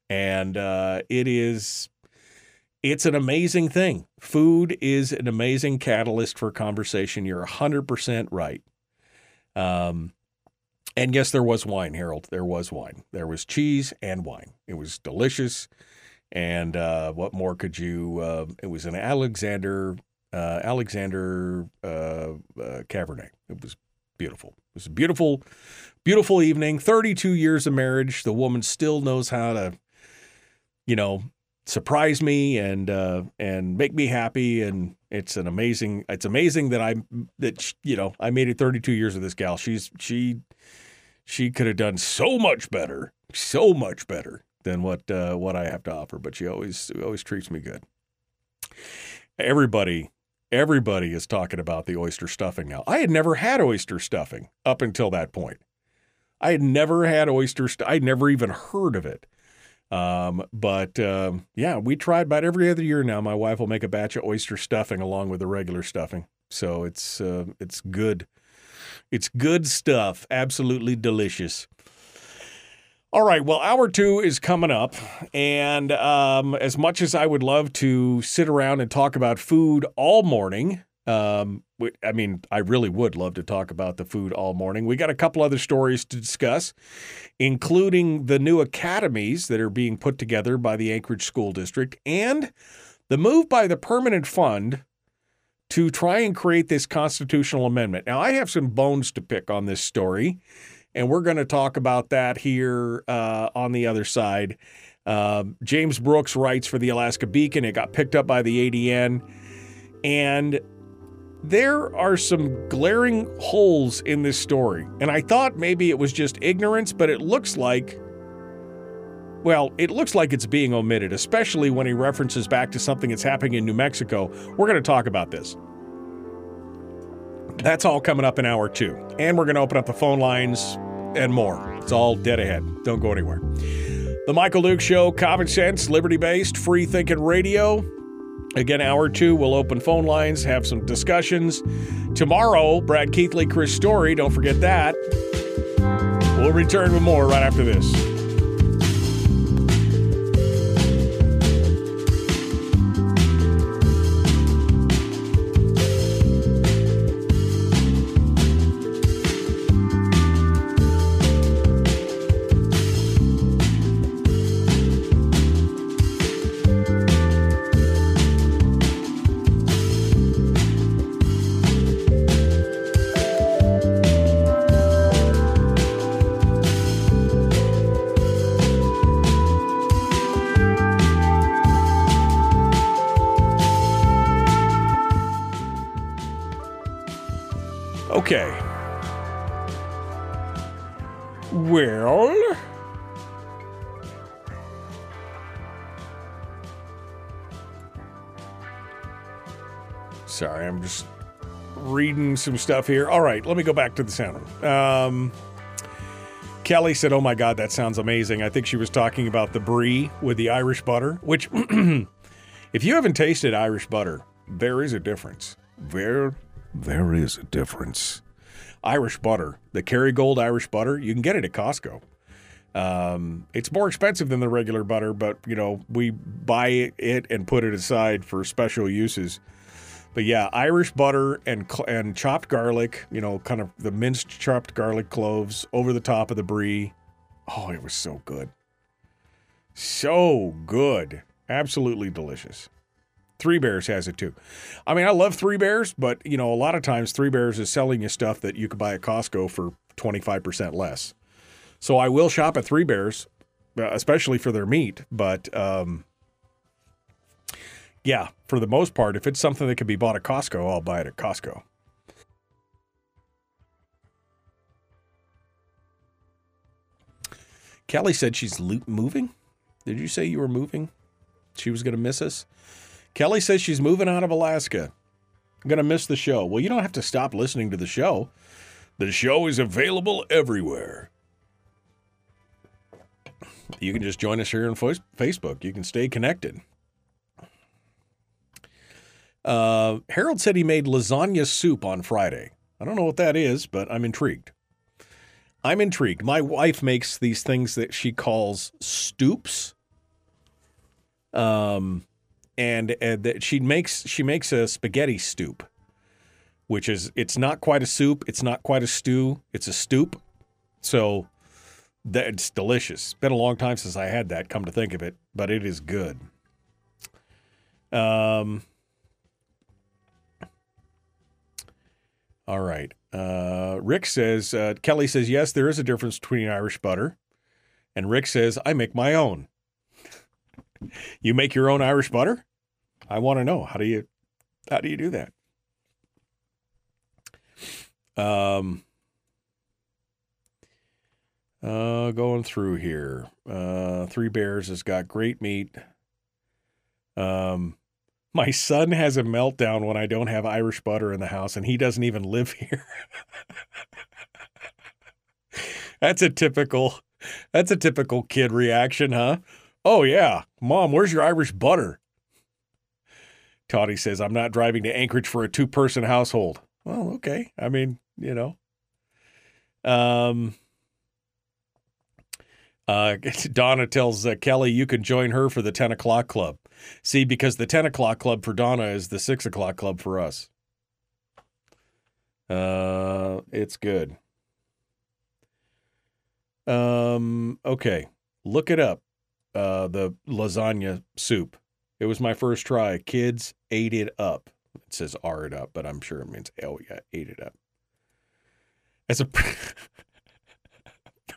And uh, it is, it's an amazing thing. Food is an amazing catalyst for conversation. You're 100% right. Um, and yes, there was wine, Harold. There was wine. There was cheese and wine. It was delicious. And uh, what more could you? Uh, it was an Alexander uh, Alexander uh, uh, Cabernet. It was beautiful. It was a beautiful, beautiful evening. Thirty-two years of marriage. The woman still knows how to, you know, surprise me and uh, and make me happy. And it's an amazing. It's amazing that I that you know I made it 32 years with this gal. She's she she could have done so much better, so much better than what uh, what I have to offer. But she always always treats me good. Everybody everybody is talking about the oyster stuffing now. I had never had oyster stuffing up until that point. I had never had oyster. St- I'd never even heard of it. Um, but um, yeah, we tried about every other year now. My wife will make a batch of oyster stuffing along with the regular stuffing, so it's uh, it's good. It's good stuff. Absolutely delicious. All right. Well, hour two is coming up. And um, as much as I would love to sit around and talk about food all morning, um, I mean, I really would love to talk about the food all morning. We got a couple other stories to discuss, including the new academies that are being put together by the Anchorage School District and the move by the Permanent Fund to try and create this constitutional amendment. Now, I have some bones to pick on this story and we're going to talk about that here uh, on the other side. Um, James Brooks writes for the Alaska Beacon. It got picked up by the ADN. And there are some glaring holes in this story. And I thought maybe it was just ignorance, but it looks like, well, it looks like it's being omitted, especially when he references back to something that's happening in New Mexico. We're going to talk about this. That's all coming up in hour two. And we're going to open up the phone lines and more. It's all dead ahead. Don't go anywhere. The Michael Duke Show, common sense, liberty based, free thinking radio. Again, hour two, we'll open phone lines, have some discussions. Tomorrow, Brad Keithley, Chris Story, don't forget that. We'll return with more right after this. Okay. Well. Sorry, I'm just reading some stuff here. All right, let me go back to the sound. Um, Kelly said, "Oh my God, that sounds amazing." I think she was talking about the brie with the Irish butter. Which, if you haven't tasted Irish butter, there is a difference. There, there is a difference. Irish butter, the Kerrygold Irish butter, you can get it at Costco. Um, it's more expensive than the regular butter, but you know we buy it and put it aside for special uses. But yeah, Irish butter and and chopped garlic, you know, kind of the minced chopped garlic cloves over the top of the brie. Oh, it was so good. So good. Absolutely delicious. Three Bears has it too. I mean, I love Three Bears, but you know, a lot of times Three Bears is selling you stuff that you could buy at Costco for 25% less. So I will shop at Three Bears, uh, especially for their meat, but um, yeah, for the most part, if it's something that can be bought at Costco, I'll buy it at Costco. Kelly said she's moving. Did you say you were moving? She was going to miss us? Kelly says she's moving out of Alaska. I'm going to miss the show. Well, you don't have to stop listening to the show. The show is available everywhere. you can just join us here on Facebook. You can stay connected. Uh, Harold said he made lasagna soup on Friday. I don't know what that is, but I'm intrigued. I'm intrigued. My wife makes these things that she calls stoops. Um, and, and that she makes she makes a spaghetti stoop, which is it's not quite a soup, it's not quite a stew, it's a stoop. So that's delicious. It's been a long time since I had that. Come to think of it, but it is good. Um. All right. Uh, Rick says uh, Kelly says yes, there is a difference between Irish butter, and Rick says I make my own. you make your own Irish butter? I want to know how do you how do you do that? Um. Uh, going through here. Uh, Three Bears has got great meat. Um, my son has a meltdown when I don't have Irish butter in the house, and he doesn't even live here. that's a typical. That's a typical kid reaction, huh? Oh yeah, mom, where's your Irish butter? Toddy says I'm not driving to Anchorage for a two-person household. Well, okay. I mean, you know. Um. Uh, Donna tells uh, Kelly you can join her for the 10 o'clock club. See, because the 10 o'clock club for Donna is the 6 o'clock club for us. Uh, it's good. Um, okay. Look it up. Uh, the lasagna soup. It was my first try. Kids ate it up. It says R it up, but I'm sure it means, oh, yeah, ate it up. As a.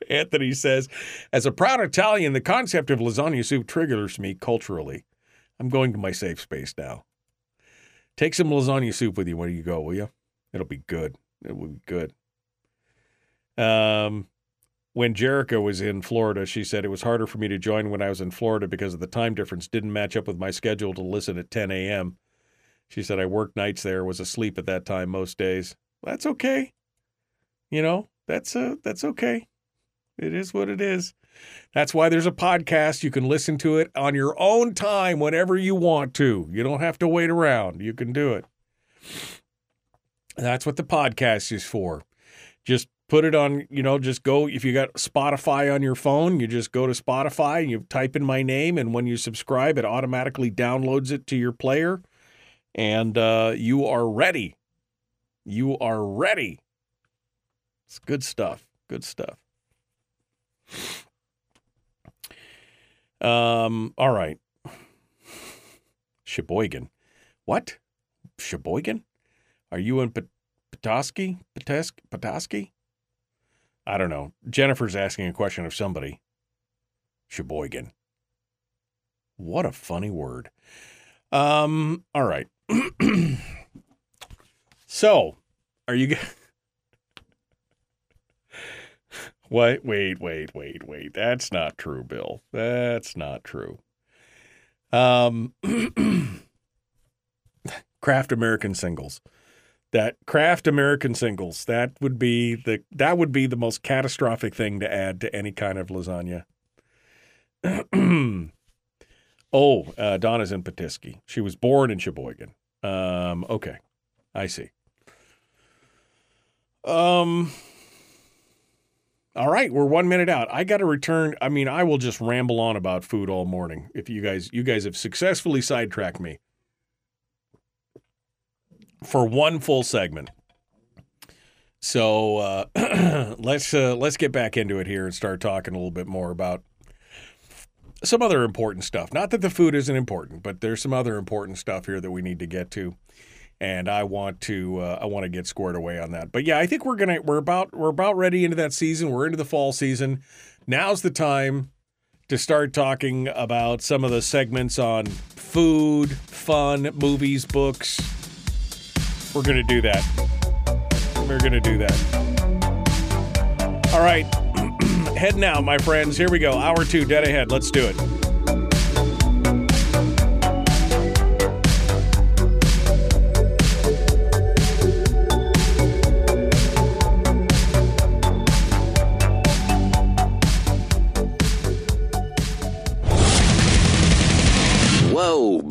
Anthony says, as a proud Italian, the concept of lasagna soup triggers me culturally. I'm going to my safe space now. Take some lasagna soup with you when you go, will you? It'll be good. It will be good. Um, when Jerica was in Florida, she said it was harder for me to join when I was in Florida because of the time difference didn't match up with my schedule to listen at 10 a.m. She said I worked nights there, was asleep at that time most days. That's okay. You know, that's uh, that's okay. It is what it is. That's why there's a podcast. You can listen to it on your own time whenever you want to. You don't have to wait around. You can do it. That's what the podcast is for. Just put it on, you know, just go. If you got Spotify on your phone, you just go to Spotify and you type in my name. And when you subscribe, it automatically downloads it to your player. And uh, you are ready. You are ready. It's good stuff. Good stuff. Um, all right. Sheboygan. What? Sheboygan? Are you in Petoskey? Petoskey? Petoskey? I don't know. Jennifer's asking a question of somebody. Sheboygan. What a funny word. Um, all right. so, are you Wait, wait, wait, wait, wait. That's not true, Bill. That's not true. Um, Kraft American singles. That Kraft American singles. That would be the that would be the most catastrophic thing to add to any kind of lasagna. oh, uh, Donna's in Petoskey. She was born in Sheboygan. Um, okay, I see. Um. All right, we're one minute out. I got to return. I mean, I will just ramble on about food all morning. If you guys, you guys have successfully sidetracked me for one full segment. So uh, let's uh, let's get back into it here and start talking a little bit more about some other important stuff. Not that the food isn't important, but there's some other important stuff here that we need to get to and I want to uh, I want to get squared away on that. But yeah, I think we're gonna we're about we're about ready into that season. We're into the fall season. Now's the time to start talking about some of the segments on food, fun, movies, books. We're gonna do that. We're gonna do that. All right, heading out, my friends. Here we go. Hour two, dead ahead. Let's do it.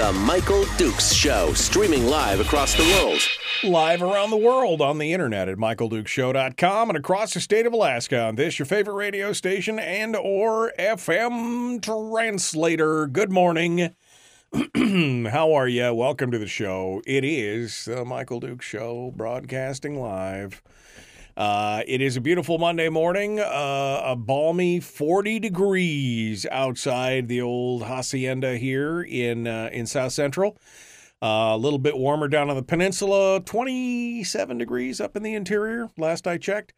The Michael Dukes Show, streaming live across the world. Live around the world on the internet at michaeldukeshow.com and across the state of Alaska on this your favorite radio station and or FM translator. Good morning. How are you? Welcome to the show. It is the Michael Duke Show broadcasting live. Uh, it is a beautiful Monday morning, uh, a balmy 40 degrees outside the old hacienda here in uh, in South Central. Uh, a little bit warmer down on the peninsula, 27 degrees up in the interior. Last I checked,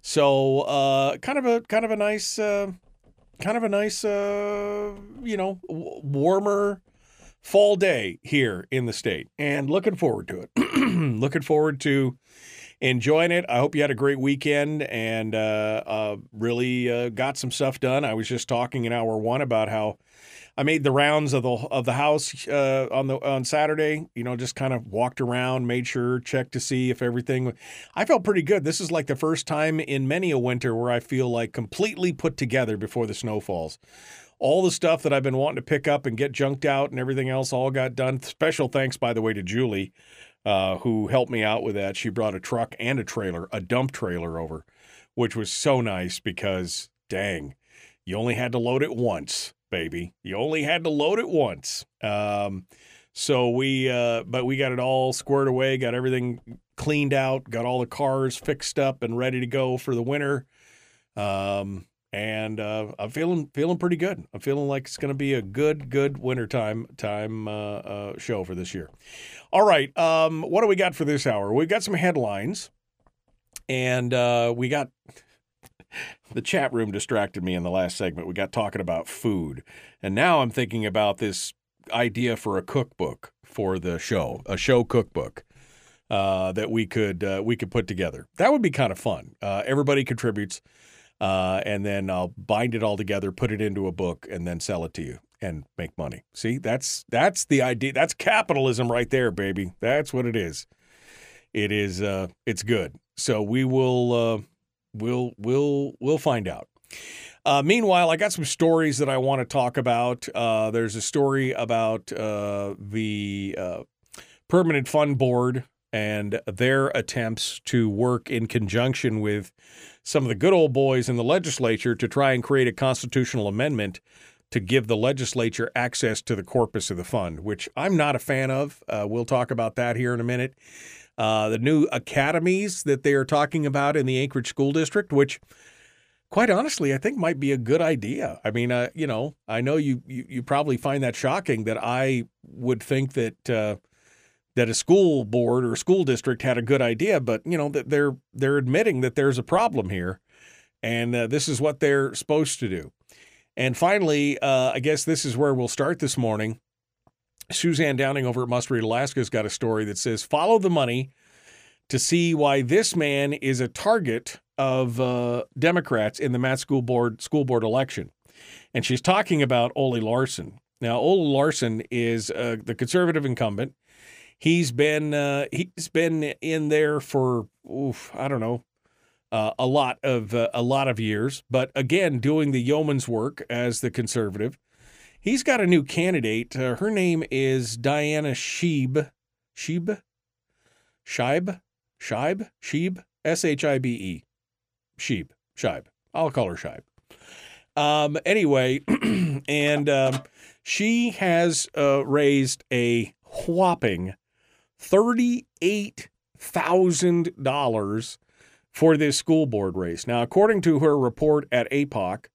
so kind of a kind of a nice, kind of a nice, uh, you know, w- warmer fall day here in the state, and looking forward to it. looking forward to enjoying it. I hope you had a great weekend and uh, uh, really uh, got some stuff done. I was just talking in hour one about how I made the rounds of the of the house uh, on the on Saturday. You know, just kind of walked around, made sure, checked to see if everything. I felt pretty good. This is like the first time in many a winter where I feel like completely put together before the snow falls. All the stuff that I've been wanting to pick up and get junked out and everything else all got done. Special thanks, by the way, to Julie, uh, who helped me out with that. She brought a truck and a trailer, a dump trailer over, which was so nice because, dang, you only had to load it once, baby. You only had to load it once. Um, so we, uh, but we got it all squared away, got everything cleaned out, got all the cars fixed up and ready to go for the winter. Um, and uh, I'm feeling feeling pretty good. I'm feeling like it's going to be a good good wintertime time uh, uh, show for this year. All right, um, what do we got for this hour? We've got some headlines, and uh, we got the chat room distracted me in the last segment. We got talking about food, and now I'm thinking about this idea for a cookbook for the show, a show cookbook. Uh, that we could uh, we could put together. That would be kind of fun. Uh, everybody contributes. Uh, and then I'll bind it all together, put it into a book, and then sell it to you and make money. See, that's that's the idea. That's capitalism right there, baby. That's what it is. It is. Uh, it's good. So we will. Uh, we'll we'll we'll find out. Uh, meanwhile, I got some stories that I want to talk about. Uh, there's a story about uh, the uh, Permanent Fund Board and their attempts to work in conjunction with some of the good old boys in the legislature to try and create a constitutional amendment to give the legislature access to the corpus of the fund, which I'm not a fan of. Uh, we'll talk about that here in a minute. Uh, the new academies that they are talking about in the Anchorage School District, which quite honestly, I think might be a good idea. I mean, uh, you know, I know you, you, you probably find that shocking that I would think that uh, that a school board or school district had a good idea, but you know that they're they're admitting that there's a problem here, and uh, this is what they're supposed to do. And finally, uh, I guess this is where we'll start this morning. Suzanne Downing over at Must Read Alaska has got a story that says, "Follow the money." To see why this man is a target of uh, Democrats in the Matt School Board school board election, and she's talking about Ole Larson. Now, Ole Larson is uh, the conservative incumbent. He's been uh, he's been in there for oof, I don't know uh, a lot of uh, a lot of years, but again doing the yeoman's work as the conservative. He's got a new candidate. Uh, her name is Diana Sheeb. Sheeb, Scheib, Scheib, Sheeb, S H I B E, Sheeb, Scheib. I'll call her Scheib. Um, anyway, and um, she has uh, raised a whopping $38,000 for this school board race. Now, according to her report at APOC,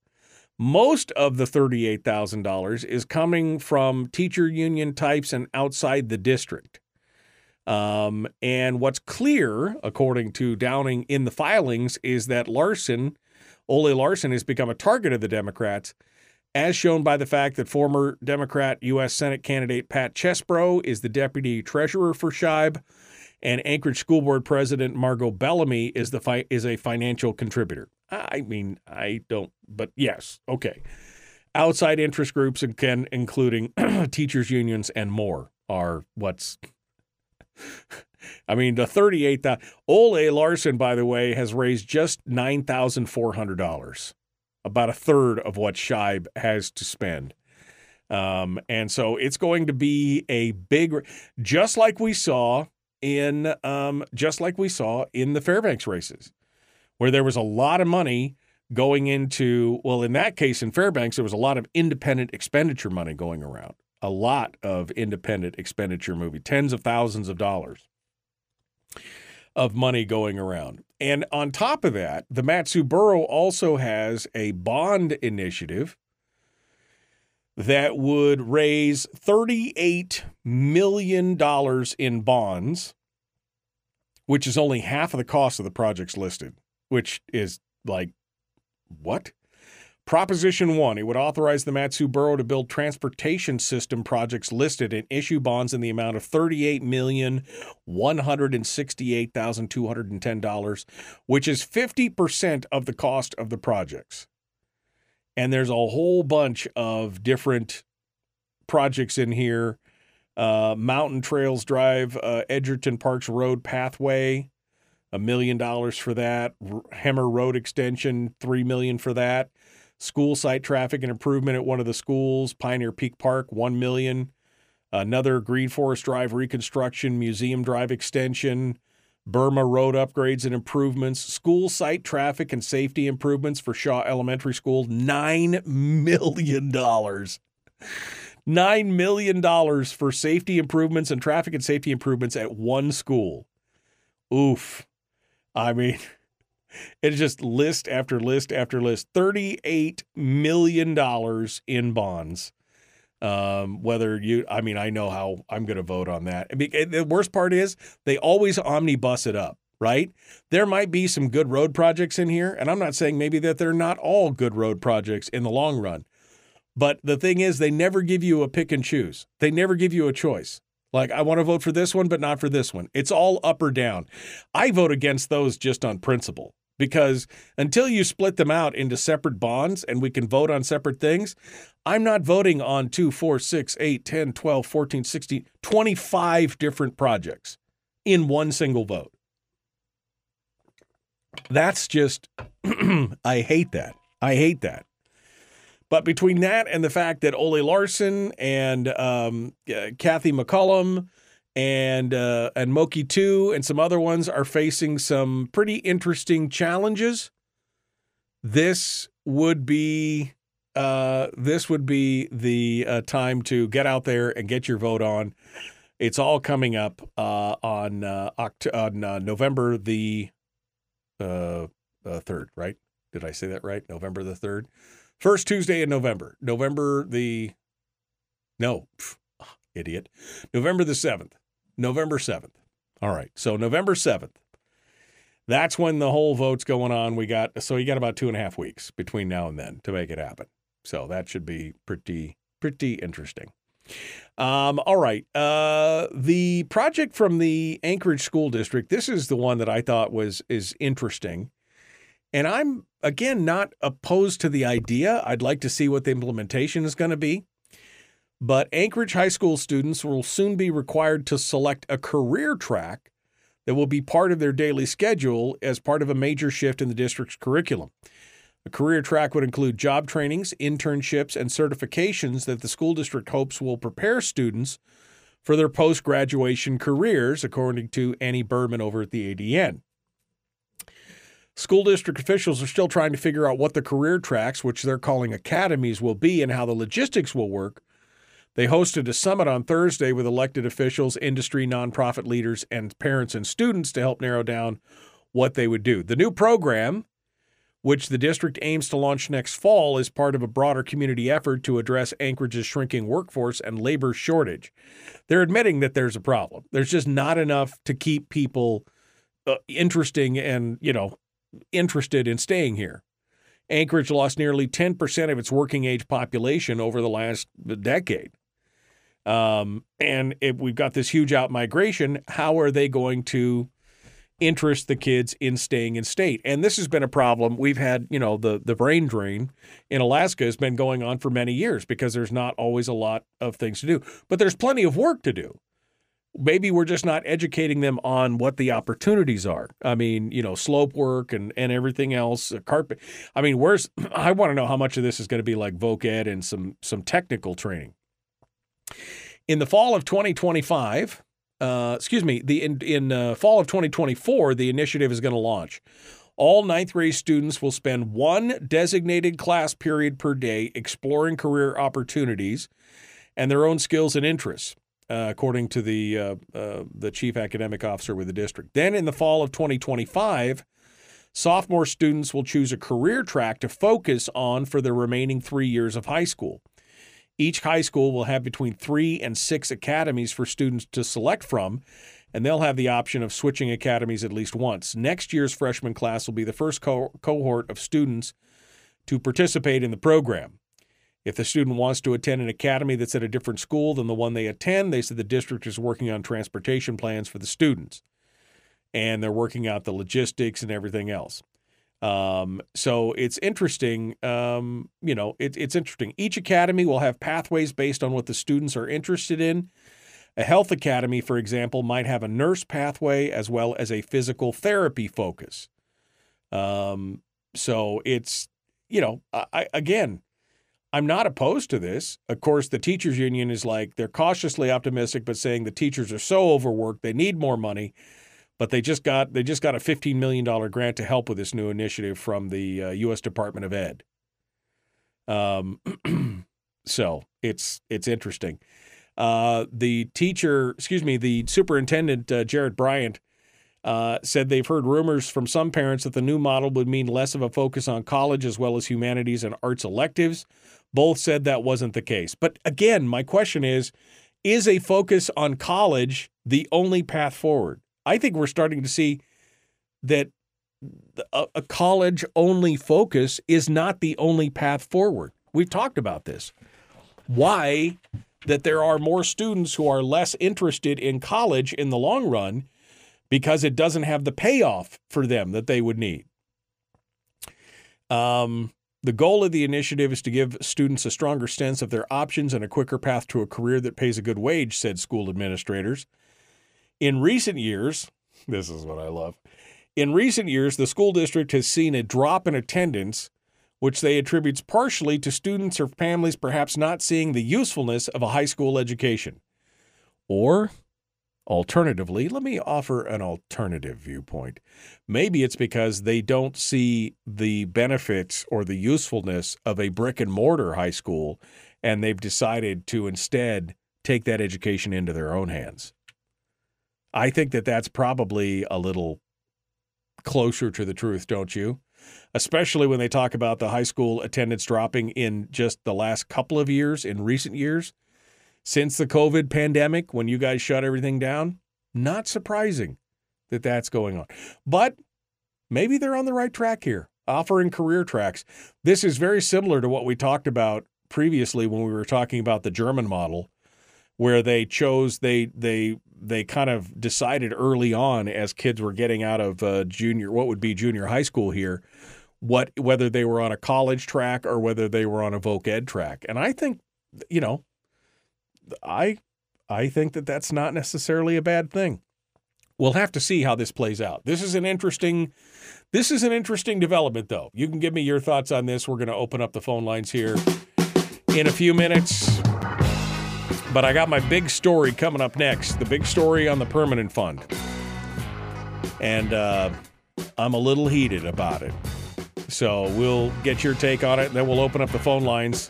most of the $38,000 is coming from teacher union types and outside the district. Um, and what's clear, according to Downing in the filings, is that Larson, Ole Larson, has become a target of the Democrats, as shown by the fact that former Democrat U.S. Senate candidate Pat Chesbro is the deputy treasurer for Shibe, and Anchorage School Board President Margo Bellamy is the fi- is a financial contributor. I mean, I don't, but yes, okay. Outside interest groups, again, including teachers' unions and more, are what's. I mean, the thirty-eight thousand. Ole Larson, by the way, has raised just nine thousand four hundred dollars, about a third of what Shibe has to spend. Um, and so it's going to be a big, just like we saw in, um, just like we saw in the Fairbanks races where there was a lot of money going into, well, in that case, in Fairbanks, there was a lot of independent expenditure money going around, a lot of independent expenditure movie, tens of thousands of dollars of money going around. And on top of that, the Mat-Su Borough also has a bond initiative that would raise $38 million in bonds, which is only half of the cost of the projects listed which is like, what? Proposition 1, it would authorize the Mat-Su Borough to build transportation system projects listed and issue bonds in the amount of $38,168,210, which is 50% of the cost of the projects. And there's a whole bunch of different projects in here. Uh, Mountain Trails Drive, uh, Edgerton Parks Road Pathway, a million dollars for that. Hemmer Road extension, three million for that. School site traffic and improvement at one of the schools. Pioneer Peak Park, one million. Another Green Forest Drive reconstruction, Museum Drive extension. Burma Road upgrades and improvements, school site traffic and safety improvements for Shaw Elementary School, $9 million. $9 million for safety improvements and traffic and safety improvements at one school. Oof. I mean, it's just list after list after list. $38 million in bonds. Um, whether you, I mean, I know how I'm going to vote on that. I mean, the worst part is they always omnibus it up, right? There might be some good road projects in here, and I'm not saying maybe that they're not all good road projects in the long run. But the thing is, they never give you a pick and choose. They never give you a choice. Like, I want to vote for this one, but not for this one. It's all up or down. I vote against those just on principle because until you split them out into separate bonds and we can vote on separate things, I'm not voting on 2, 4, 6, 8, 10, 12, 14, 16, 25 different projects in one single vote. That's just, I hate that. I hate that. But between that and the fact that Ole Larson and um, uh, Kathy McCollum and uh, and Moki Two and some other ones are facing some pretty interesting challenges, this would be uh, this would be the uh, time to get out there and get your vote on. It's all coming up uh, on uh, Oct- on November the third, right? Did I say that right? November the third. First Tuesday in November. November the, no, pff, idiot. November the 7th. November 7th. All right. So November 7th. That's when the whole vote's going on. We got, so you got about two and a half weeks between now and then to make it happen. So that should be pretty, pretty interesting. Um, all right. Uh, the project from the Anchorage School District, this is the one that I thought was is interesting. And I'm, again, not opposed to the idea. I'd like to see what the implementation is going to be. But Anchorage High School students will soon be required to select a career track that will be part of their daily schedule as part of a major shift in the district's curriculum. A career track would include job trainings, internships, and certifications that the school district hopes will prepare students for their post graduation careers, according to Annie Berman over at the ADN. School district officials are still trying to figure out what the career tracks, which they're calling academies, will be and how the logistics will work. They hosted a summit on Thursday with elected officials, industry, nonprofit leaders, and parents and students to help narrow down what they would do. The new program, which the district aims to launch next fall, is part of a broader community effort to address Anchorage's shrinking workforce and labor shortage. They're admitting that there's a problem. There's just not enough to keep people uh, interesting and, you know, interested in staying here. Anchorage lost nearly 10% of its working age population over the last decade. Um, and if we've got this huge out migration, how are they going to interest the kids in staying in state? And this has been a problem. We've had, you know, the the brain drain in Alaska has been going on for many years because there's not always a lot of things to do. But there's plenty of work to do. Maybe we're just not educating them on what the opportunities are. I mean, you know, slope work and, and everything else, uh, carpet. I mean, where's I want to know how much of this is going to be like voc ed and some some technical training. In the fall of 2025, uh, excuse me, the in, in uh, fall of 2024, the initiative is going to launch. All ninth grade students will spend one designated class period per day exploring career opportunities and their own skills and interests, uh, according to the uh, uh, the chief academic officer with the district. Then, in the fall of 2025, sophomore students will choose a career track to focus on for the remaining three years of high school. Each high school will have between three and six academies for students to select from, and they'll have the option of switching academies at least once. Next year's freshman class will be the first co- cohort of students to participate in the program. If the student wants to attend an academy that's at a different school than the one they attend, they said the district is working on transportation plans for the students. And they're working out the logistics and everything else. Um, so it's interesting. Um, you know, it, it's interesting. Each academy will have pathways based on what the students are interested in. A health academy, for example, might have a nurse pathway as well as a physical therapy focus. Um, so it's, you know, I, again, I'm not opposed to this. Of course, the teachers union is like they're cautiously optimistic, but saying the teachers are so overworked, they need more money but they just got they just got a $15 million grant to help with this new initiative from the uh, U.S. Department of Ed. Um, so it's it's interesting. Uh, the teacher, excuse me, the superintendent uh, Jharrett Bryantt uh, said they've heard rumors from some parents that the new model would mean less of a focus on college as well as humanities and arts electives. Both said that wasn't the case. But again, my question is: Is a focus on college the only path forward? I think we're starting to see that a, a college only focus is not the only path forward. We've talked about this. Why that there are more students who are less interested in college in the long run because it doesn't have the payoff for them that they would need. Um, the goal of the initiative is to give students a stronger sense of their options and a quicker path to a career that pays a good wage, said school administrators. In recent years, this is what I love. In recent years, the school district has seen a drop in attendance, which they attributes partially to students or families perhaps not seeing the usefulness of a high school education. Or, alternatively, let me offer an alternative viewpoint. Maybe it's because they don't see the benefits or the usefulness of a brick and mortar high school, and they've decided to instead take that education into their own hands. I think that that's probably a little closer to the truth, don't you? Especially when they talk about the high school attendance dropping in just the last couple of years, in recent years, since the COVID pandemic, when you guys shut everything down. Not surprising that that's going on. But maybe they're on the right track here, offering career tracks. This is very similar to what we talked about previously when we were talking about the German model where they chose they they they kind of decided early on as kids were getting out of uh, junior what would be junior high school here what whether they were on a college track or whether they were on a voc ed track. And i think you know i i think that that's not necessarily a bad thing. We'll have to see how this plays out. This is an interesting this is an interesting development though. You can give me your thoughts on this. We're going to open up the phone lines here in a few minutes but I got my big story coming up next the big story on the permanent fund. And uh, I'm a little heated about it. So we'll get your take on it, and then we'll open up the phone lines.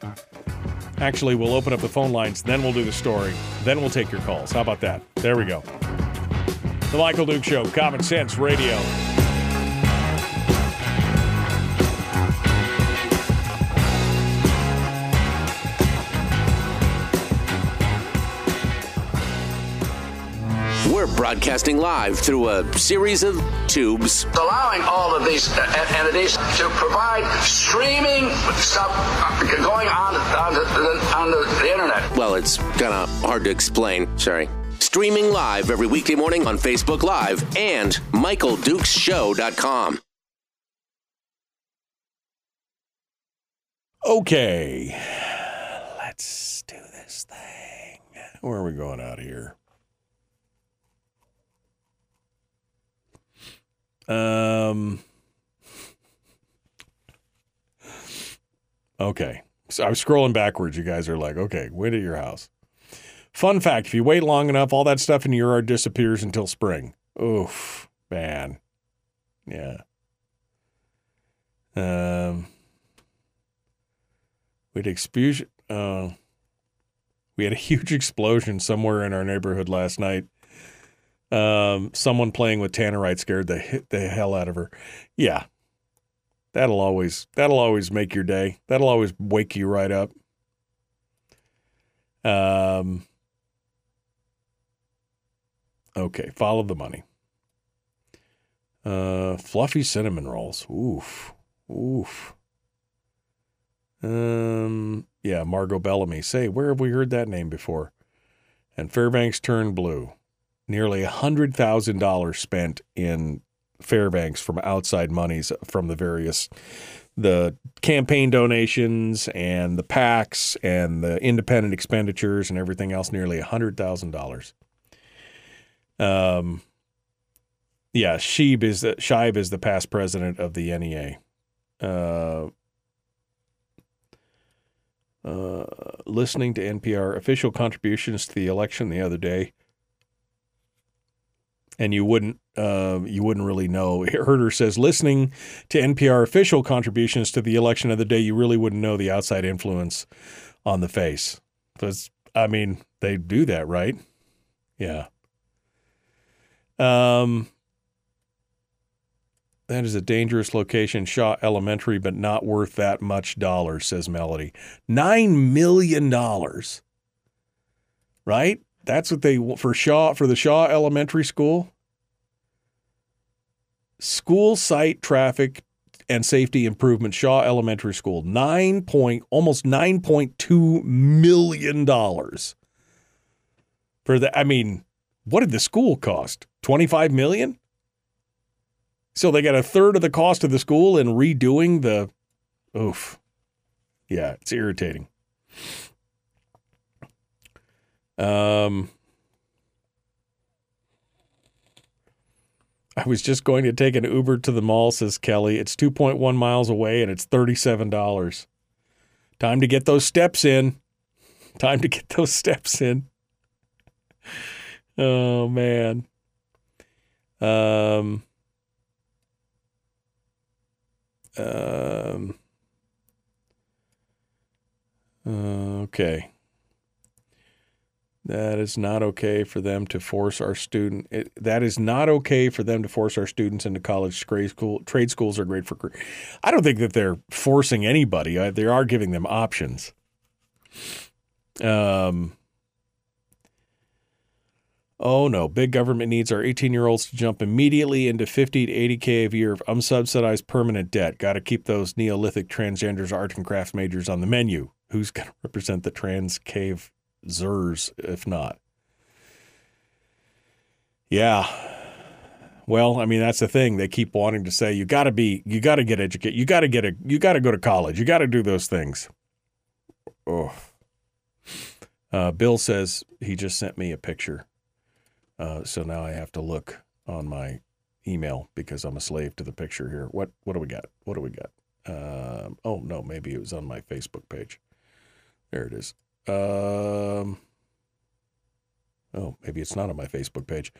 Actually, we'll open up the phone lines, then we'll do the story, then we'll take your calls. How about that? There we go. The Michael Duke Show, Common Sense Radio. Broadcasting live through a series of tubes. allowing all of these uh, entities to provide streaming stuff uh, going on on the, on the, the internet. Well, it's kind of hard to explain. Sorry. Streaming live every weekday morning on Facebook Live and MichaelDukesShow.com. Okay, let's do this thing. Where are we going out here? Um. Okay, so I'm scrolling backwards. You guys are like, okay, wait at your house. Fun fact: if you wait long enough, all that stuff in your yard disappears until spring. Oof, man. Yeah. Um. We had explosion. Uh, we had a huge explosion somewhere in our neighborhood last night. Um, someone playing with tannerite scared the the hell out of her. Yeah, that'll always that'll always make your day. That'll always wake you right up. Um. Okay, follow the money. Uh, fluffy cinnamon rolls. Oof, oof. Um, yeah, Margo Bellamy. Say, where have we heard that name before? And Fairbanks turned blue. Nearly $100,000 spent in Fairbanks from outside monies from the various the campaign donations and the PACs and the independent expenditures and everything else nearly $100,000. Um yeah, Sheeb is the is the past president of the NEA. Uh uh, listening to NPR official contributions to the election the other day, and you wouldn't uh, you wouldn't really know. Herder says listening to NPR official contributions to the election of the day, you really wouldn't know the outside influence on the face. Because I mean, they do that, right? Yeah. Um. That is a dangerous location, Shaw Elementary, but not worth that much dollars, says Melody. Nine million dollars. Right? That's what they for Shaw for the Shaw Elementary School. School site traffic and safety improvement, Shaw Elementary School. Nine point almost nine point two million dollars. For the I mean, what did the school cost? Twenty five million? So they got a third of the cost of the school and redoing the oof. Yeah, it's irritating. Um I was just going to take an Uber to the mall, says Kelly. It's 2.1 miles away and it's $37. Time to get those steps in. Time to get those steps in. Oh man. Um um, okay. That is not okay for them to force our student. It, that is not okay for them to force our students into college grade school. Trade schools are great for. I don't think that they're forcing anybody. They are giving them options. Um. Oh no, big government needs our 18 year olds to jump immediately into 50 to 80K a year of unsubsidized permanent debt. Got to keep those Neolithic transgenders, art and crafts majors on the menu. Who's going to represent the trans cave Zers if not? Yeah. Well, I mean that's the thing. They keep wanting to say you got to be, you got to get educated, you got to get a, you got to go to college, you got to do those things. Oh. Uh, Bill says he just sent me a picture. Uh, so now I have to look on my email because I'm a slave to the picture here. What what do we got? What do we got? Um, oh no, maybe it was on my Facebook page. There it is. Um, oh, maybe it's not on my Facebook page.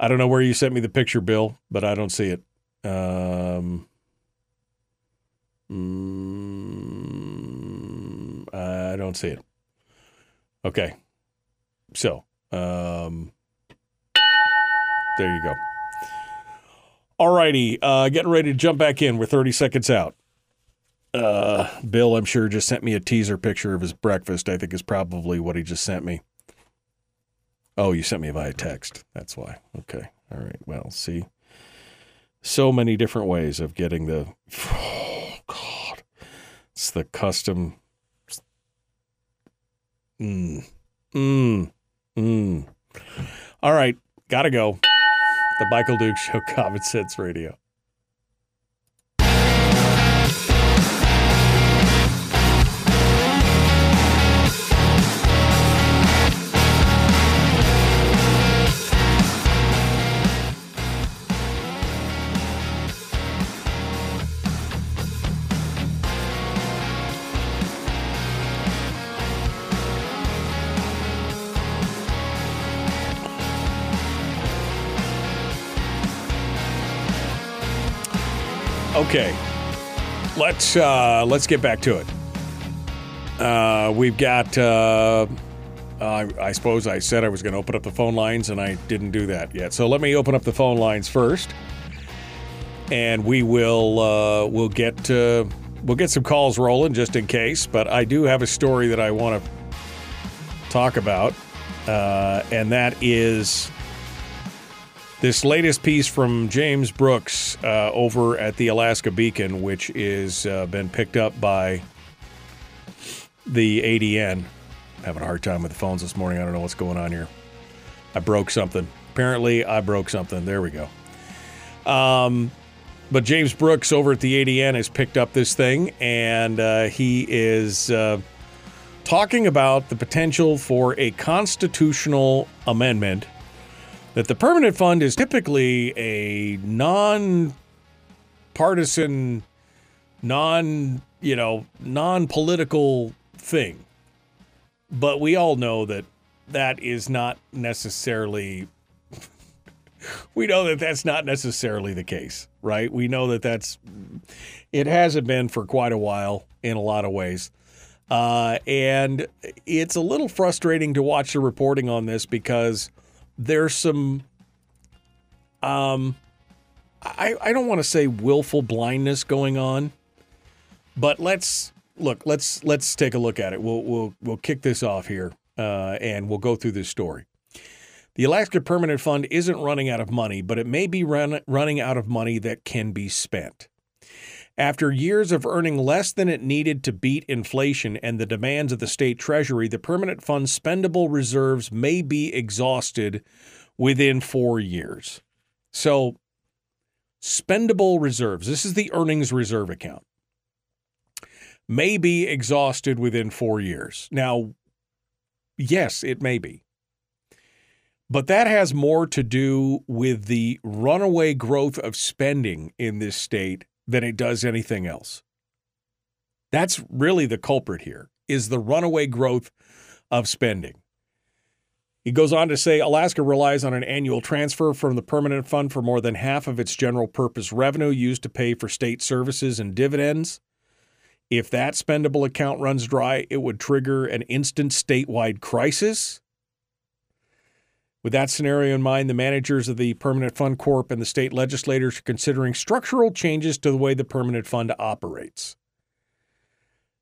I don't know where you sent me the picture, Bill, but I don't see it. Um, mm, I don't see it. Okay, so um, there you go. All righty, uh, getting ready to jump back in. We're 30 seconds out. Uh, Bill, I'm sure, just sent me a teaser picture of his breakfast. I think is probably what he just sent me. Oh, you sent me via text. That's why. Okay. All right. Well, see. So many different ways of getting the. Oh, God. It's the custom. Mm. Mm. Mm. All right. Gotta go. The Michael Duke Show, Common Sense Radio. Okay, let's uh, let's get back to it. Uh, we've got. Uh, I, I suppose I said I was going to open up the phone lines, and I didn't do that yet. So let me open up the phone lines first, and we will uh, we'll get uh, we'll get some calls rolling just in case. But I do have a story that I want to talk about, uh, and that is this latest piece from James Brooks uh, over at the Alaska Beacon, which is uh, been picked up by the ADN. having a hard time with the phones this morning. I don't know what's going on here. I broke something. Apparently, I broke something. There we go. Um, but James Brooks over at the ADN has picked up this thing, and uh, he is uh, talking about the potential for a constitutional amendment that the permanent fund is typically a non partisan, non, you know, non political thing. But we all know that that is not necessarily we know that that's not necessarily the case, right? We know that that's it hasn't been for quite a while in a lot of ways. Uh, and it's a little frustrating to watch the reporting on this because there's some um I, I don't want to say willful blindness going on, but let's look, let's let's take a look at it. We'll we'll we'll kick this off here uh, and we'll go through this story. The Alaska Permanent Fund isn't running out of money, but it may be run, running out of money that can be spent. After years of earning less than it needed to beat inflation and the demands of the state treasury, the permanent fund's spendable reserves may be exhausted within four years. So, spendable reserves, this is the earnings reserve account, may be exhausted within four years. Now, yes, it may be. But that has more to do with the runaway growth of spending in this state than it does anything else. That's really the culprit here is the runaway growth of spending. He goes on to say Alaska relies on an annual transfer from the permanent fund for more than half of its general purpose revenue used to pay for state services and dividends. If that spendable account runs dry, it would trigger an instant statewide crisis. With that scenario in mind, the managers of the Permanent Fund Corp and the state legislators are considering structural changes to the way the Permanent Fund operates.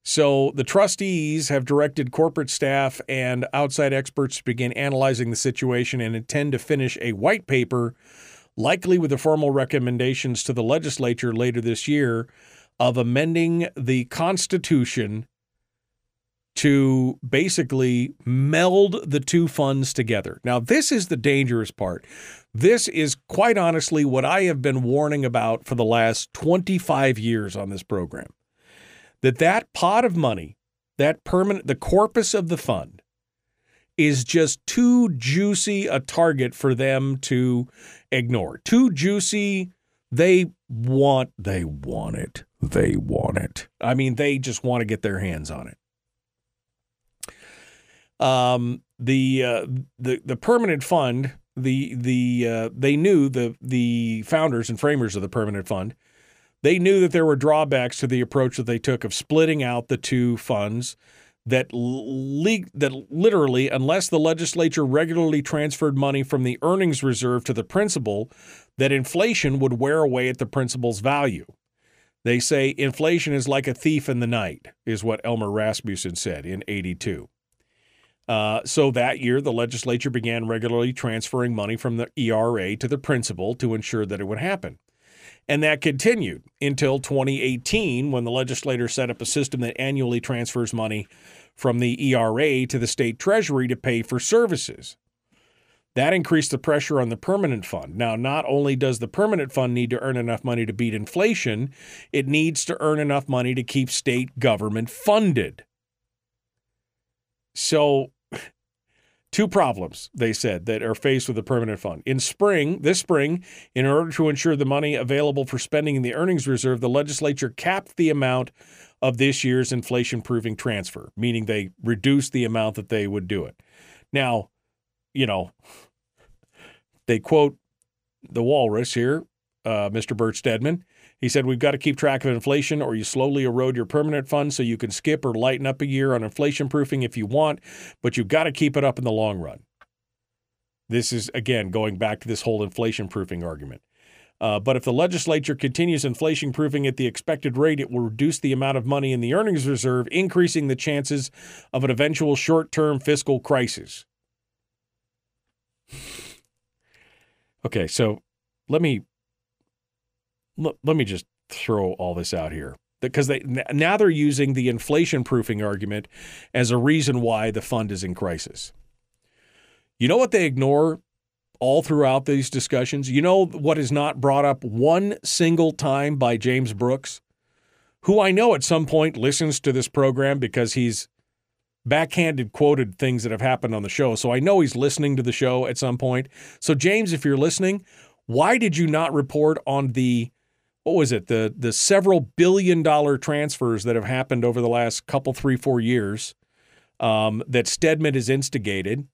So the trustees have directed corporate staff and outside experts to begin analyzing the situation and intend to finish a white paper, likely with the formal recommendations to the legislature later this year, of amending the Constitution to basically meld the two funds together. Now, this is the dangerous part. This is quite honestly what I have been warning about for the last 25 years on this program. That that pot of money, that permanent the corpus of the fund is just too juicy a target for them to ignore. Too juicy, they want they want it. They want it. I mean, they just want to get their hands on it. Um, the uh, the the permanent fund, the the uh, they knew the the founders and framers of the permanent fund, they knew that there were drawbacks to the approach that they took of splitting out the two funds. That le- that literally, unless the legislature regularly transferred money from the earnings reserve to the principal, that inflation would wear away at the principal's value. They say inflation is like a thief in the night, is what Elmer Rasmuson said in 82. Uh, so that year, the legislature began regularly transferring money from the ERA to the principal to ensure that it would happen. And that continued until 2018 when the legislature set up a system that annually transfers money from the ERA to the state treasury to pay for services. That increased the pressure on the permanent fund. Now, not only does the permanent fund need to earn enough money to beat inflation, it needs to earn enough money to keep state government funded. So, two problems, they said, that are faced with the permanent fund. In spring, this spring, in order to ensure the money available for spending in the earnings reserve, the legislature capped the amount of this year's inflation proofing transfer, meaning they reduced the amount that they would do it. Now, you know, they quote the walrus here, uh, Mr. Bert Stedman. He said, We've got to keep track of inflation, or you slowly erode your permanent fund so you can skip or lighten up a year on inflation proofing if you want, but you've got to keep it up in the long run. This is, again, going back to this whole inflation proofing argument. Uh, but if the legislature continues inflation proofing at the expected rate, it will reduce the amount of money in the earnings reserve, increasing the chances of an eventual short term fiscal crisis. Okay, so let me let, me just throw all this out here because they now they're using the inflation proofing argument as a reason why the fund is in crisis. You know what they ignore all throughout these discussions? You know what is not brought up one single time by James Brooks, who I know at some point listens to this program because he's backhanded quoted things that have happened on the show. So I know he's listening to the show at some point. So James, if you're listening, why did you not report on the what was it the the several billion dollar transfers that have happened over the last couple three four years um, that Stedman has instigated?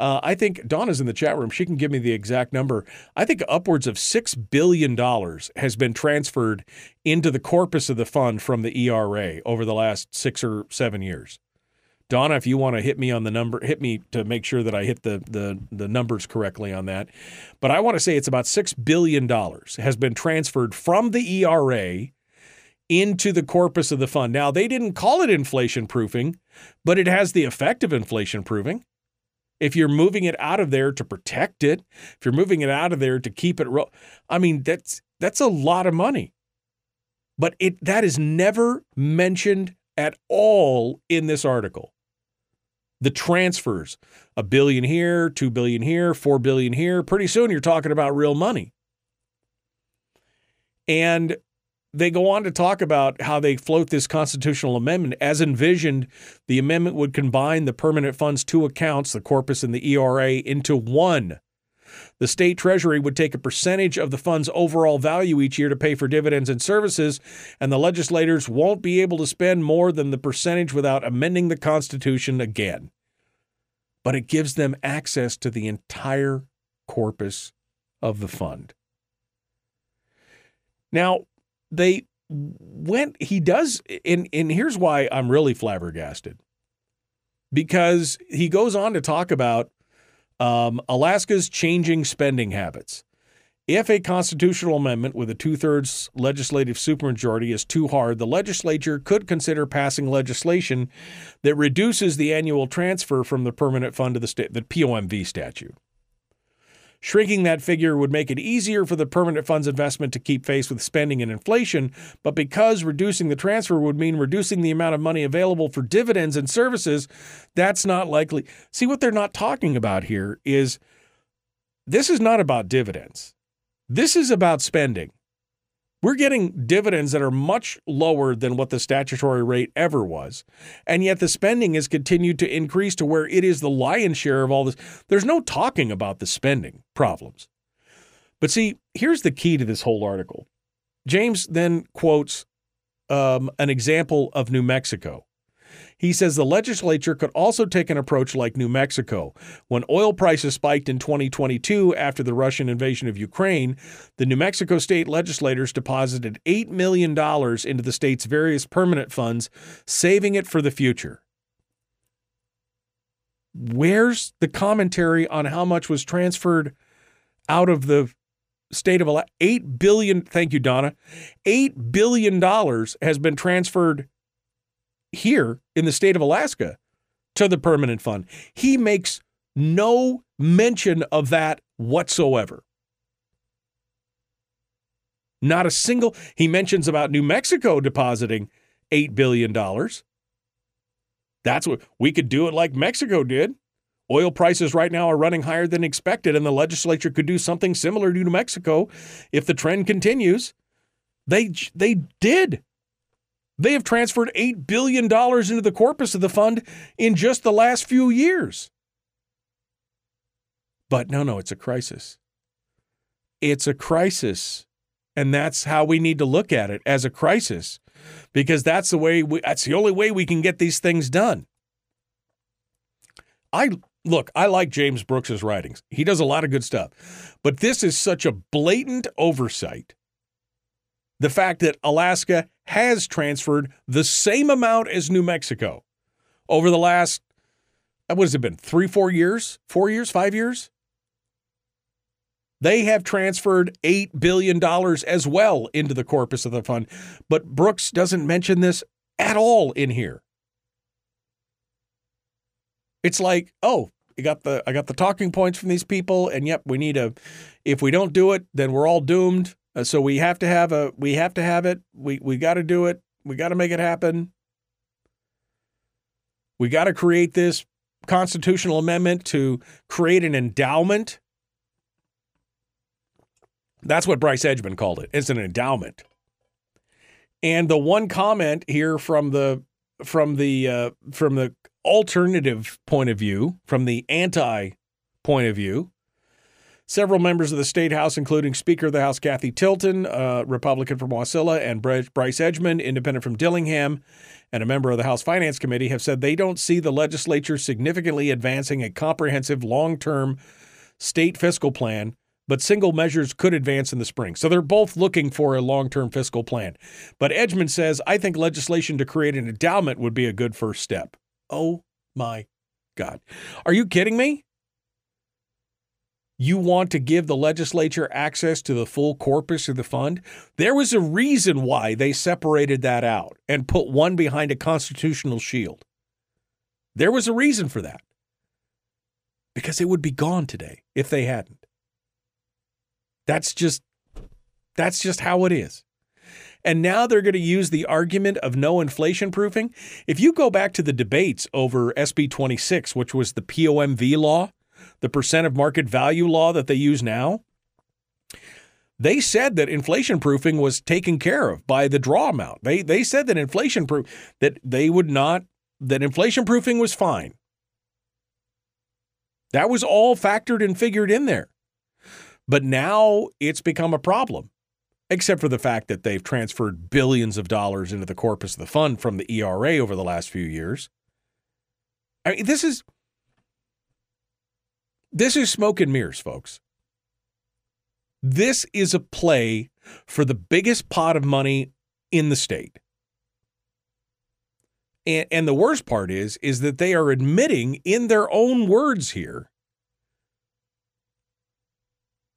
Uh, I think Donna's in the chat room. She can give me the exact number. I think upwards of six billion dollars has been transferred into the corpus of the fund from the ERA over the last six or seven years. Donna, if you want to hit me on the number, hit me to make sure that I hit the the the numbers correctly on that. But I want to say it's about six billion dollars has been transferred from the ERA into the corpus of the fund. Now they didn't call it inflation proofing, but it has the effect of inflation proofing. If you're moving it out of there to protect it, if you're moving it out of there to keep it, ro- I mean that's that's a lot of money. But it that is never mentioned at all in this article the transfers a billion here, 2 billion here, 4 billion here. Pretty soon you're talking about real money. And they go on to talk about how they float this constitutional amendment. As envisioned, the amendment would combine the permanent fund's two accounts, the corpus and the ERA, into one. The state treasury would take a percentage of the fund's overall value each year to pay for dividends and services, and the legislators won't be able to spend more than the percentage without amending the Constitution again. But it gives them access to the entire corpus of the fund. Now, they went, he does, and, and here's why I'm really flabbergasted because he goes on to talk about um, Alaska's changing spending habits. If a constitutional amendment with a two thirds legislative supermajority is too hard, the legislature could consider passing legislation that reduces the annual transfer from the permanent fund to the state, the POMV statute. Shrinking that figure would make it easier for the permanent fund's investment to keep pace with spending and inflation, but because reducing the transfer would mean reducing the amount of money available for dividends and services, that's not likely. See, what they're not talking about here is this is not about dividends. This is about spending. We're getting dividends that are much lower than what the statutory rate ever was. And yet the spending has continued to increase to where it is the lion's share of all this. There's no talking about the spending problems. But see, here's the key to this whole article. James then quotes um, an example of New Mexico. He says the legislature could also take an approach like New Mexico. When oil prices spiked in 2022 after the Russian invasion of Ukraine, the New Mexico state legislators deposited $8 million into the state's various permanent funds, saving it for the future. Where's the commentary on how much was transferred out of the state of Alaska? 8 billion, thank you Donna. 8 billion dollars has been transferred here in the state of Alaska to the permanent fund. He makes no mention of that whatsoever. Not a single, he mentions about New Mexico depositing $8 billion. That's what we could do it like Mexico did. Oil prices right now are running higher than expected, and the legislature could do something similar to New Mexico if the trend continues. They they did. They have transferred $8 billion into the corpus of the fund in just the last few years. But no, no, it's a crisis. It's a crisis. And that's how we need to look at it as a crisis because that's the way we, that's the only way we can get these things done. I look, I like James Brooks's writings. He does a lot of good stuff. But this is such a blatant oversight. The fact that Alaska has transferred the same amount as New Mexico over the last uh, what has it been? 3 4 years? 4 years? 5 years? They have transferred $8 billion as well into the corpus of the fund. But Brooks doesn't mention this at all in here. It's like, oh, I got the I got the talking points from these people, and yep, we need a. If we don't do it, then we're all doomed. Uh, so we have to have a. We have to have it. We we got to do it. We got to make it happen. We got to create this constitutional amendment to create an endowment that's what Bryce Edgmon called it. It's an endowment. And the one comment here from the from the uh, from the alternative point of view, from the anti point of view, several members of the state house, including Speaker of the House Cathy Tilton, uh, Republican from Wasilla, and Bryce Edgmon, Independent from Dillingham, and a member of the House Finance Committee, have said they don't see the legislature significantly advancing a comprehensive long term state fiscal plan but single measures could advance in the spring. So they're both looking for a long term fiscal plan. But Edgmon says, I think legislation to create an endowment would be a good first step. Oh my God. Are you kidding me? You want to give the legislature access to the full corpus of the fund? There was a reason why they separated that out and put one behind a constitutional shield. There was a reason for that. Because it would be gone today if they hadn't. That's just that's just how it is. And now they're going to use the argument of no inflation proofing. If you go back to the debates over SB 26, which was the POMV law, the percent of market value law that they use now, they said that inflation proofing was taken care of by the draw amount. They they said that inflation proof that they would not that inflation proofing was fine. That was all factored and figured in there. But now it's become a problem, except for the fact that they've transferred billions of dollars into the corpus of the fund from the ERA over the last few years. I mean, this is this is smoke and mirrors, folks. This is a play for the biggest pot of money in the state. And, and the worst part is, is that they are admitting in their own words here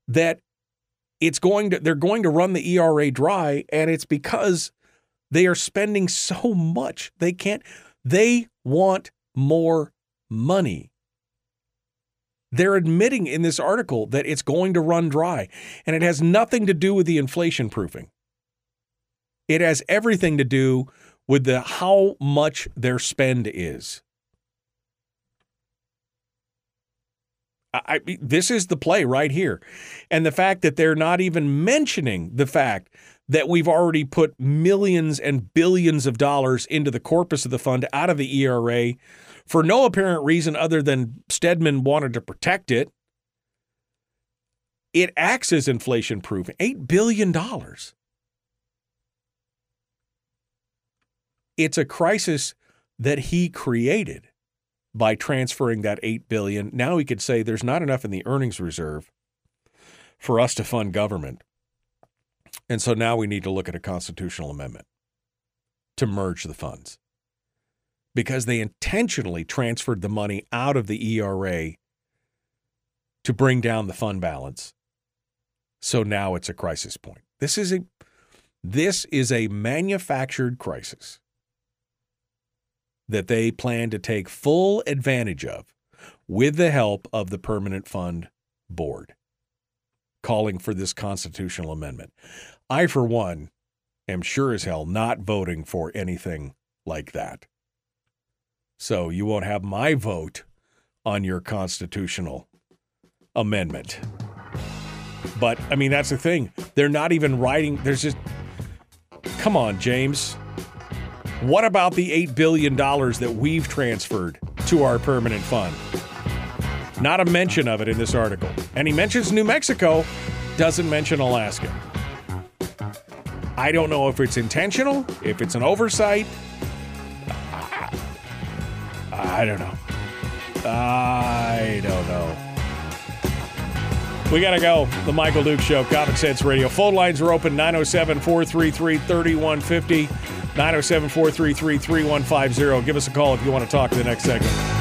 that it's going to they're going to run the ERA dry and it's because they are spending so much. They can't they want more money. They're admitting in this article that it's going to run dry and it has nothing to do with the inflation proofing. It has everything to do with the how much their spend is. I, this is the play right here. And the fact that they're not even mentioning the fact that we've already put millions and billions of dollars into the corpus of the fund out of the ERA for no apparent reason other than Stedman wanted to protect it. It acts as inflation proof. $8 billion. It's a crisis that he created by transferring that 8 billion. Now he could say there's not enough in the earnings reserve for us to fund government. And so now we need to look at a constitutional amendment to merge the funds. Because they intentionally transferred the money out of the ERA to bring down the fund balance. So now it's a crisis point. This is a this is a manufactured crisis. that they plan to take full advantage of with the help of the Permanent Fund Board, calling for this constitutional amendment. I, for one, am sure as hell not voting for anything like that. So you won't have my vote on your constitutional amendment. But I mean, that's the thing. They're not even writing. There's just, come on, James. What about the $8 billion that we've transferred to our permanent fund? Not a mention of it in this article. And he mentions New Mexico, doesn't mention Alaska. I don't know if it's intentional, if it's an oversight. I don't know. I don't know. We got to go. The Michael Dukes Show, Common Sense Radio. Phone lines are open 907 433 3150. 907 433 3150. Give us a call if you want to talk to the next segment.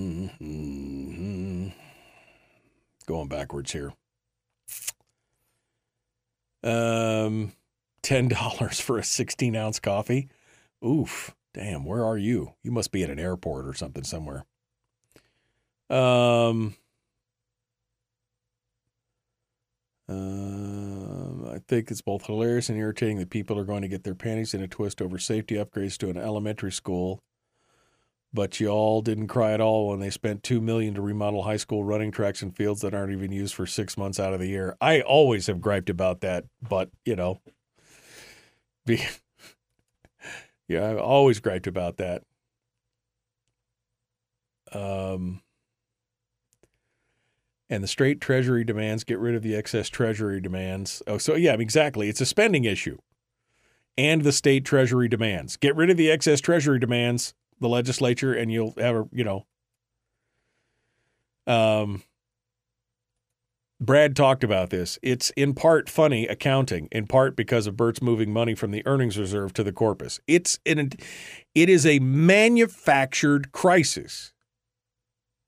going backwards here. Um, ten dollars for a sixteen ounce coffee. Oof, damn. Where are you? You must be at an airport or something somewhere. Um. Um, I think it's both hilarious and irritating that people are going to get their panties in a twist over safety upgrades to an elementary school. But you all didn't cry at all when they spent two million to remodel high school running tracks and fields that aren't even used for six months out of the year. I always have griped about that, but you know, be, yeah, I've always griped about that. Um, and the straight treasury demands get rid of the excess treasury demands. Oh, so yeah, exactly. It's a spending issue. And the state treasury demands. Get rid of the excess treasury demands, the legislature, and you'll have a, you know. Um Brad talked about this. It's in part funny accounting, in part because of Bert's moving money from the earnings reserve to the corpus. It's an, it is a manufactured crisis.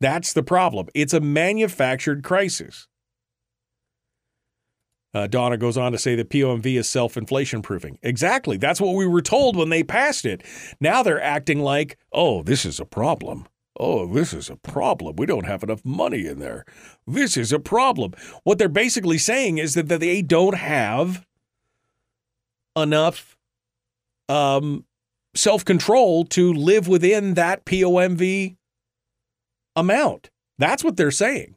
That's the problem. It's a manufactured crisis. Uh, Donna goes on to say that POMV is self inflation proofing. Exactly. That's what we were told when they passed it. Now they're acting like, oh, this is a problem. Oh, this is a problem. We don't have enough money in there. This is a problem. What they're basically saying is that, that they don't have enough um, self control to live within that POMV amount. That's what they're saying.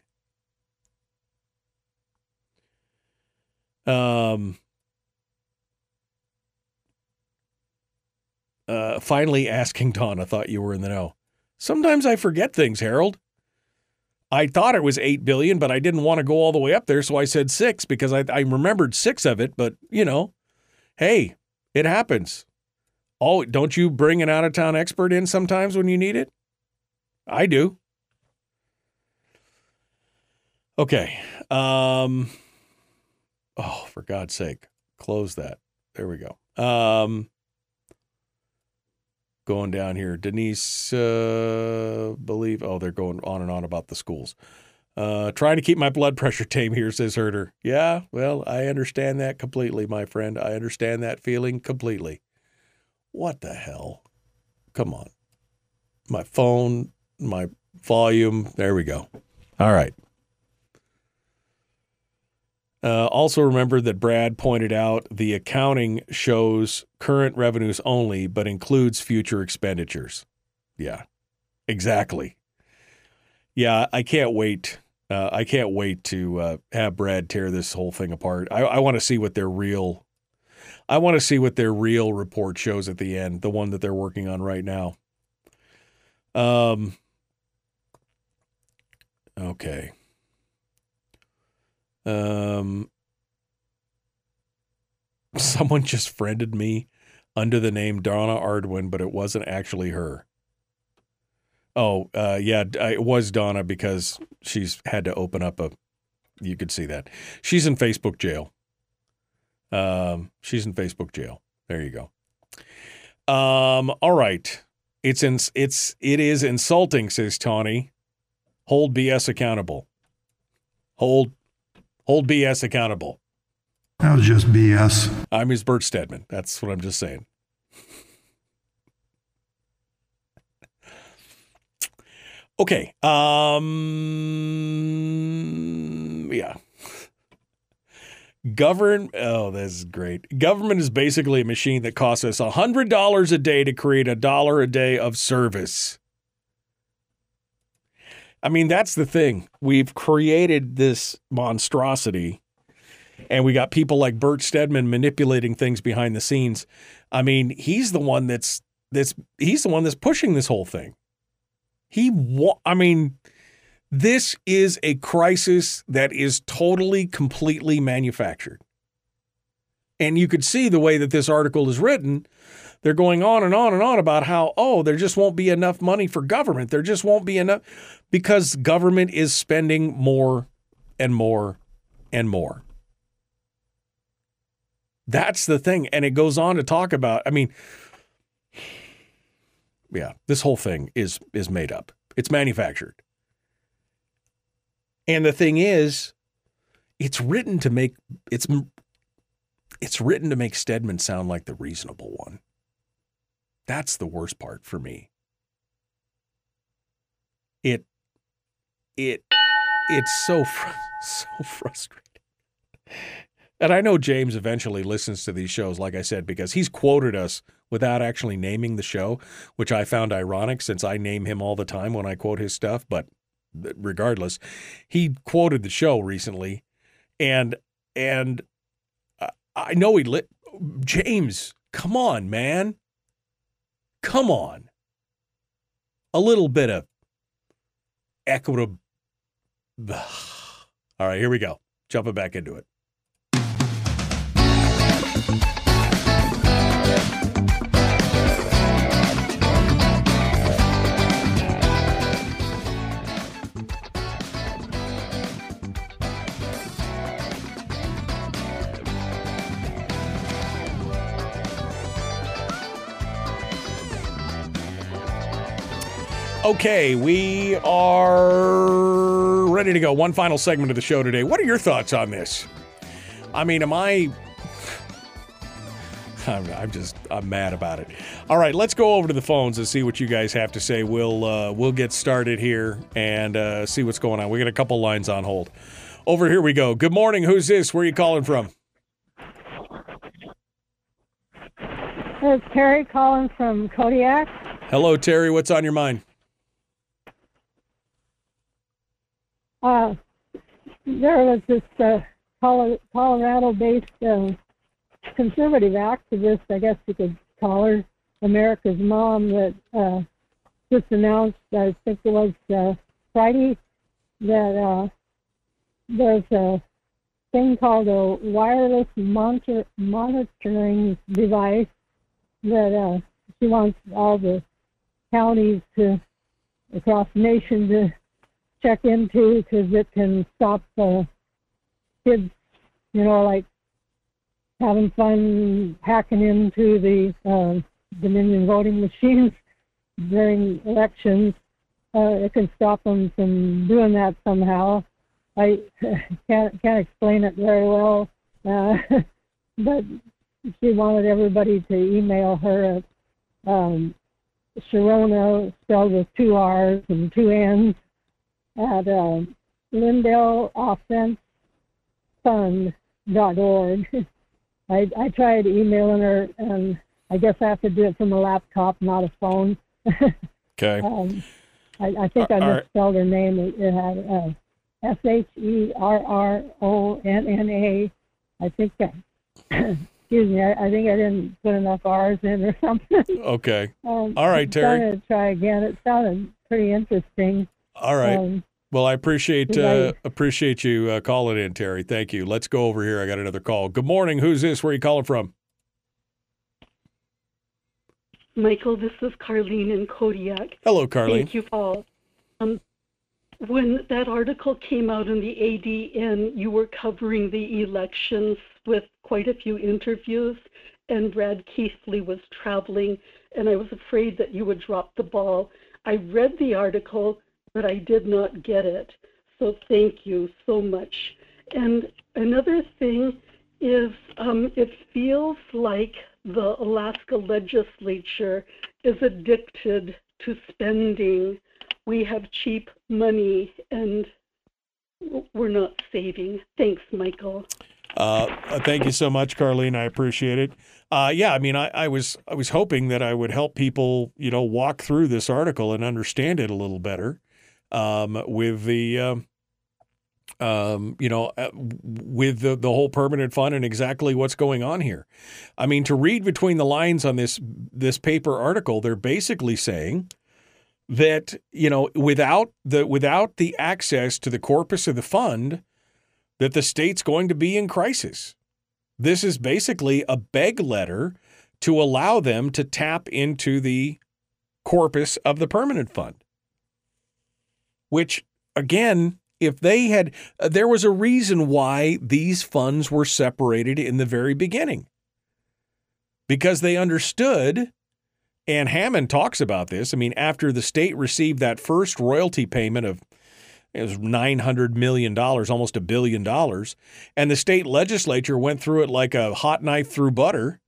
Um, uh, finally asking Don, I thought you were in the know. Sometimes I forget things, Harold. I thought it was 8 billion, but I didn't want to go all the way up there, so I said 6 because I, I remembered 6 of it, but you know, hey, it happens. Oh, don't you bring an out of town expert in sometimes when you need it? I do. Okay. Um Oh, for God's sake, close that. There we go. Um going down here. Denise uh believe oh, they're going on and on about the schools. Uh trying to keep my blood pressure tame here, says Herder. Yeah, well, I understand that completely, my friend. I understand that feeling completely. What the hell? Come on. My phone, my volume. There we go. All right. Uh, also, remember that Brad pointed out the accounting shows current revenues only, but includes future expenditures. Yeah, exactly. Yeah, I can't wait. Uh, I can't wait to uh, have Brad tear this whole thing apart. I, I want to see what their real. I want to see what their real report shows at the end, the one that they're working on right now. Um. Okay. Um, Someone just friended me under the name Donna Arduin, but it wasn't actually her. Oh, uh, yeah, uh, it was Donna because she's had to open up a. You could see that she's in Facebook jail. Um, she's in Facebook jail. There you go. Um, all right. It's in, it's it is insulting, says Tawny. Hold BS accountable. Hold hold BS accountable. That was just BS. I'm his Bert Stedman. That's what I'm just saying. Okay. Um yeah. Govern oh, this is great. Government is basically a machine that costs us hundred dollars a day to create a dollar a day of service. I mean, that's the thing. We've created this monstrosity and we got people like Bert Stedman manipulating things behind the scenes. I mean, he's the one that's that's he's the one that's pushing this whole thing. He wa- I mean, this is a crisis that is totally completely manufactured. And you could see the way that this article is written. They're going on and on and on about how, oh, there just won't be enough money for government. There just won't be enough because government is spending more and more and more. That's the thing. And it goes on to talk about, I mean, yeah, this whole thing is is made up. It's manufactured. And the thing is, it's written to make it's it's written to make Stedman sound like the reasonable one. That's the worst part for me. It it it's so fr- so frustrating. And I know James eventually listens to these shows, like I said, because he's quoted us without actually naming the show, which I found ironic since I name him all the time when I quote his stuff. But regardless, he quoted the show recently, and and uh, I know he lit James. Come on, man. Come on. A little bit of equitable. All right, here we go. Jumping back into it. Okay, we are ready to go. One final segment of the show today. What are your thoughts on this? I mean, am I. I'm, I'm just I'm mad about it. All right, let's go over to the phones and see what you guys have to say. We'll uh, we'll get started here and uh, see what's going on. We got a couple lines on hold. Over here we go. Good morning. Who's this? Where are you calling from? It's Terry calling from Kodiak. Hello, Terry. What's on your mind? Uh, there was this uh, Colorado-based uh, conservative activist, I guess you could call her, America's Mom, that uh, just announced, I think it was uh, Friday, that uh, there's a thing called a wireless monitor- monitoring device that uh, she wants all the counties to across the nation to check into because it can stop the kids, you know, like having fun hacking into the uh, Dominion voting machines during elections. Uh, it can stop them from doing that somehow. I can't can't explain it very well, uh, but she wanted everybody to email her at um, Sherronna, spelled with two R's and two N's, at uh, LindellOffenseFund.org. I, I tried emailing her, and I guess I have to do it from a laptop, not a phone. Okay. um, I, I think I all right. misspelled her name. It, it had uh, S H E R R O N N A. I think that. excuse me. I, I think I didn't put enough R's in or something. Okay. um, All right, Terry. I'm gonna try again. It sounded pretty interesting. All right. Um, Well, I appreciate uh, appreciate you uh, calling in, Terry. Thank you. Let's go over here. I got another call. Good morning. Who's this? Where are you calling from? Michael, this is Carlene in Kodiak. Hello, Carlene. Thank you, Paul. Um, when that article came out in the ADN, you were covering the elections with quite a few interviews, and Brad Keithley was traveling, and I was afraid that you would drop the ball. I read the article, but I did not get it. So thank you so much. And another thing is um, it feels like the Alaska legislature is addicted to spending. We have cheap money and we're not saving. Thanks, Michael. Uh, thank you so much, Carlene. I appreciate it. Uh, yeah, I mean, I, I, was I was hoping that I would help people, you know, walk through this article and understand it a little better um, with the. Um, um, you know, uh, with the, the whole permanent fund and exactly what's going on here. I mean, to read between the lines on this this paper article, they're basically saying that you know without the without the access to the corpus of the fund, that the state's going to be in crisis. This is basically a beg letter to allow them to tap into the corpus of the permanent fund, which again if they had, uh, there was a reason why these funds were separated in the very beginning. Because they understood, and Hammond talks about this. I mean, after the state received that first royalty payment of it was $900 million, almost a billion dollars, and the state legislature went through it like a hot knife through butter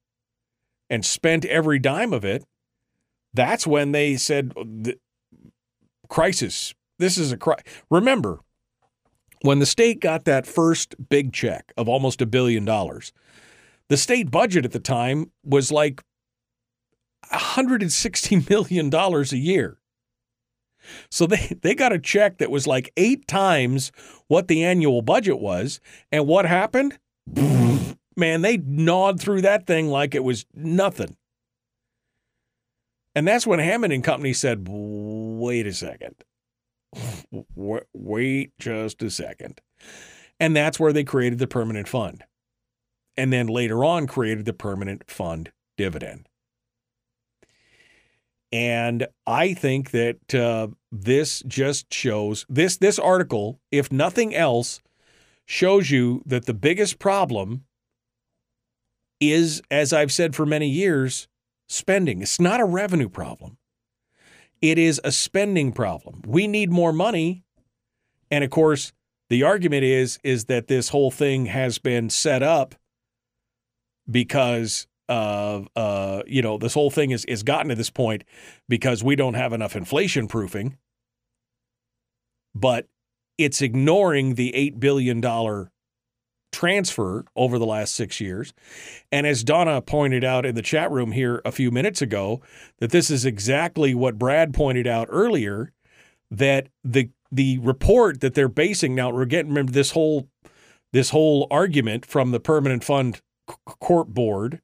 and spent every dime of it. That's when they said, crisis. This is a crisis. Remember, when the state got that first big check of almost a billion dollars, the state budget at the time was like $160 million a year. So they, they got a check that was like eight times what the annual budget was. And what happened? Man, they gnawed through that thing like it was nothing. And that's when Hammond and Company said, wait a second wait just a second. And that's where they created the permanent fund. And then later on created the permanent fund dividend. And I think that uh, this just shows this this article, if nothing else, shows you that the biggest problem is, as I've said for many years, spending. It's not a revenue problem. It is a spending problem. We need more money. And of course, the argument is is that this whole thing has been set up because of uh, you know this whole thing is is gotten to this point because we don't have enough inflation proofing. But it's ignoring the eight billion dollar transfer over the last six years. And as Donna pointed out in the chat room here a few minutes ago, that this is exactly what Brad pointed out earlier that the the report that they're basing now we're getting remember this whole this whole argument from the permanent fund court board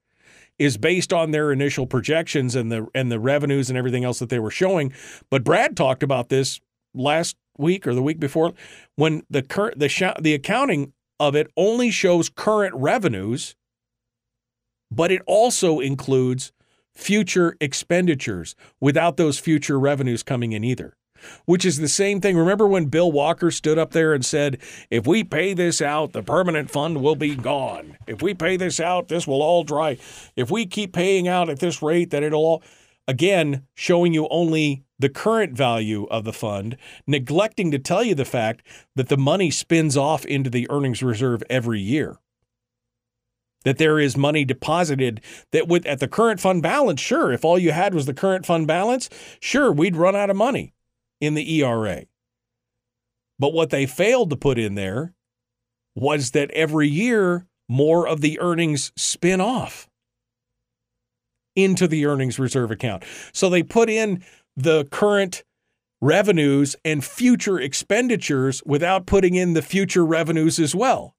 is based on their initial projections and the and the revenues and everything else that they were showing but Brad talked about this last week or the week before when the current the sh- the accounting of it only shows current revenues, but it also includes future expenditures without those future revenues coming in either. Which is the same thing. Remember when Bill Walker stood up there and said, if we pay this out, the permanent fund will be gone. If we pay this out, this will all dry. If we keep paying out at this rate, then it'll all. Again, showing you only the current value of the fund, neglecting to tell you the fact that the money spins off into the earnings reserve every year. That there is money deposited that with at the current fund balance, sure, if all you had was the current fund balance, sure, we'd run out of money in the ERA. But what they failed to put in there was that every year more of the earnings spin off into the earnings reserve account. So they put in the current revenues and future expenditures without putting in the future revenues as well.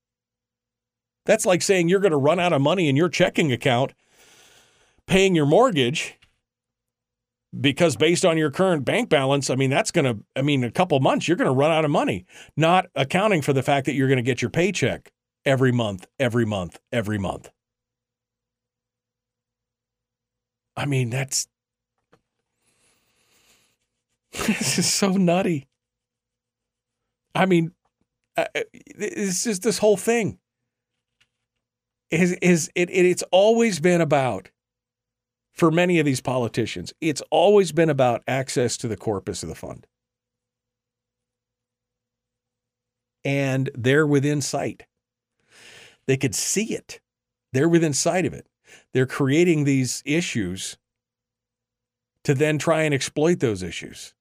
That's like saying you're going to run out of money in your checking account paying your mortgage because based on your current bank balance, I mean, that's going to, I mean, a couple months, you're going to run out of money, not accounting for the fact that you're going to get your paycheck every month, every month, every month. I mean, that's this is so nutty. I mean, uh, uh, it's just this whole thing. Is is it, it? It's always been about for many of these politicians. It's always been about access to the corpus of the fund, and they're within sight. They could see it. They're within sight of it. They're creating these issues to then try and exploit those issues.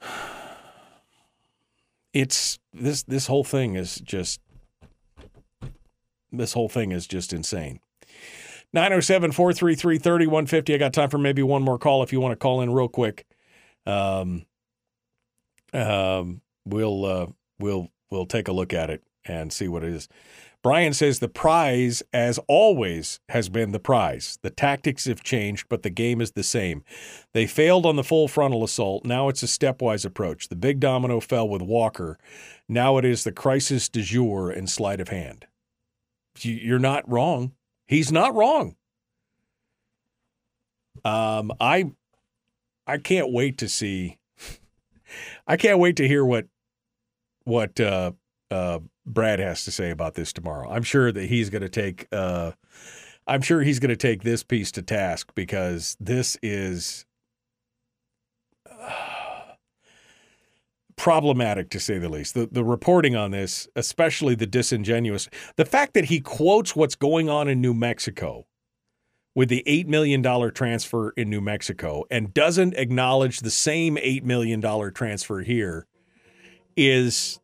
It's this this whole thing is just this whole thing is just insane. 907 433 3150. I got time for maybe one more call if you want to call in real quick. Um, um, we'll, uh, we'll, we'll take a look at it and see what it is. Brian says the prize, as always, has been the prize. The tactics have changed, but the game is the same. They failed on the full frontal assault. Now it's a stepwise approach. The big domino fell with Walker. Now it is the crisis du jour and sleight of hand. You're not wrong. He's not wrong. Um, I, I can't wait to see. I can't wait to hear what, what uh, uh, Brad has to say about this tomorrow. I'm sure that he's going to take. Uh, I'm sure he's going to take this piece to task because this is problematic to say the least. The the reporting on this, especially the disingenuous, the fact that he quotes what's going on in New Mexico with the $8 million transfer in New Mexico and doesn't acknowledge the same $8 million transfer here is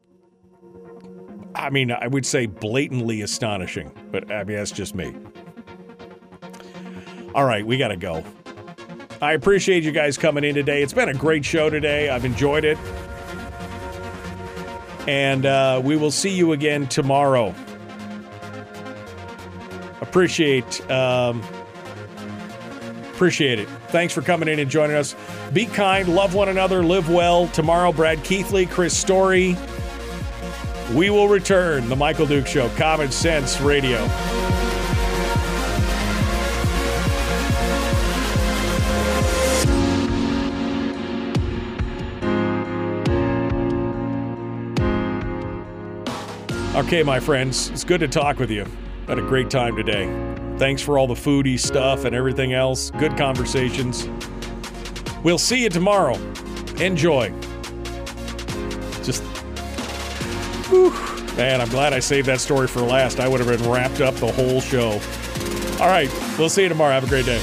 I mean, I would say blatantly astonishing, but I mean, that's just me. All right, we got to go. I appreciate you guys coming in today. It's been a great show today. I've enjoyed it. And uh, we will see you again tomorrow. Appreciate um, appreciate it. Thanks for coming in and joining us. Be kind, love one another, live well. Tomorrow, Brad Keithley, Chris Story. We will return. The Michael Dukes Show, Common Sense Radio. Okay, my friends, it's good to talk with you. Had a great time today. Thanks for all the foodie stuff and everything else. Good conversations. We'll see you tomorrow. Enjoy. Whew, man, I'm glad I saved that story for last. I would have been wrapped up the whole show. All right, we'll see you tomorrow. Have a great day.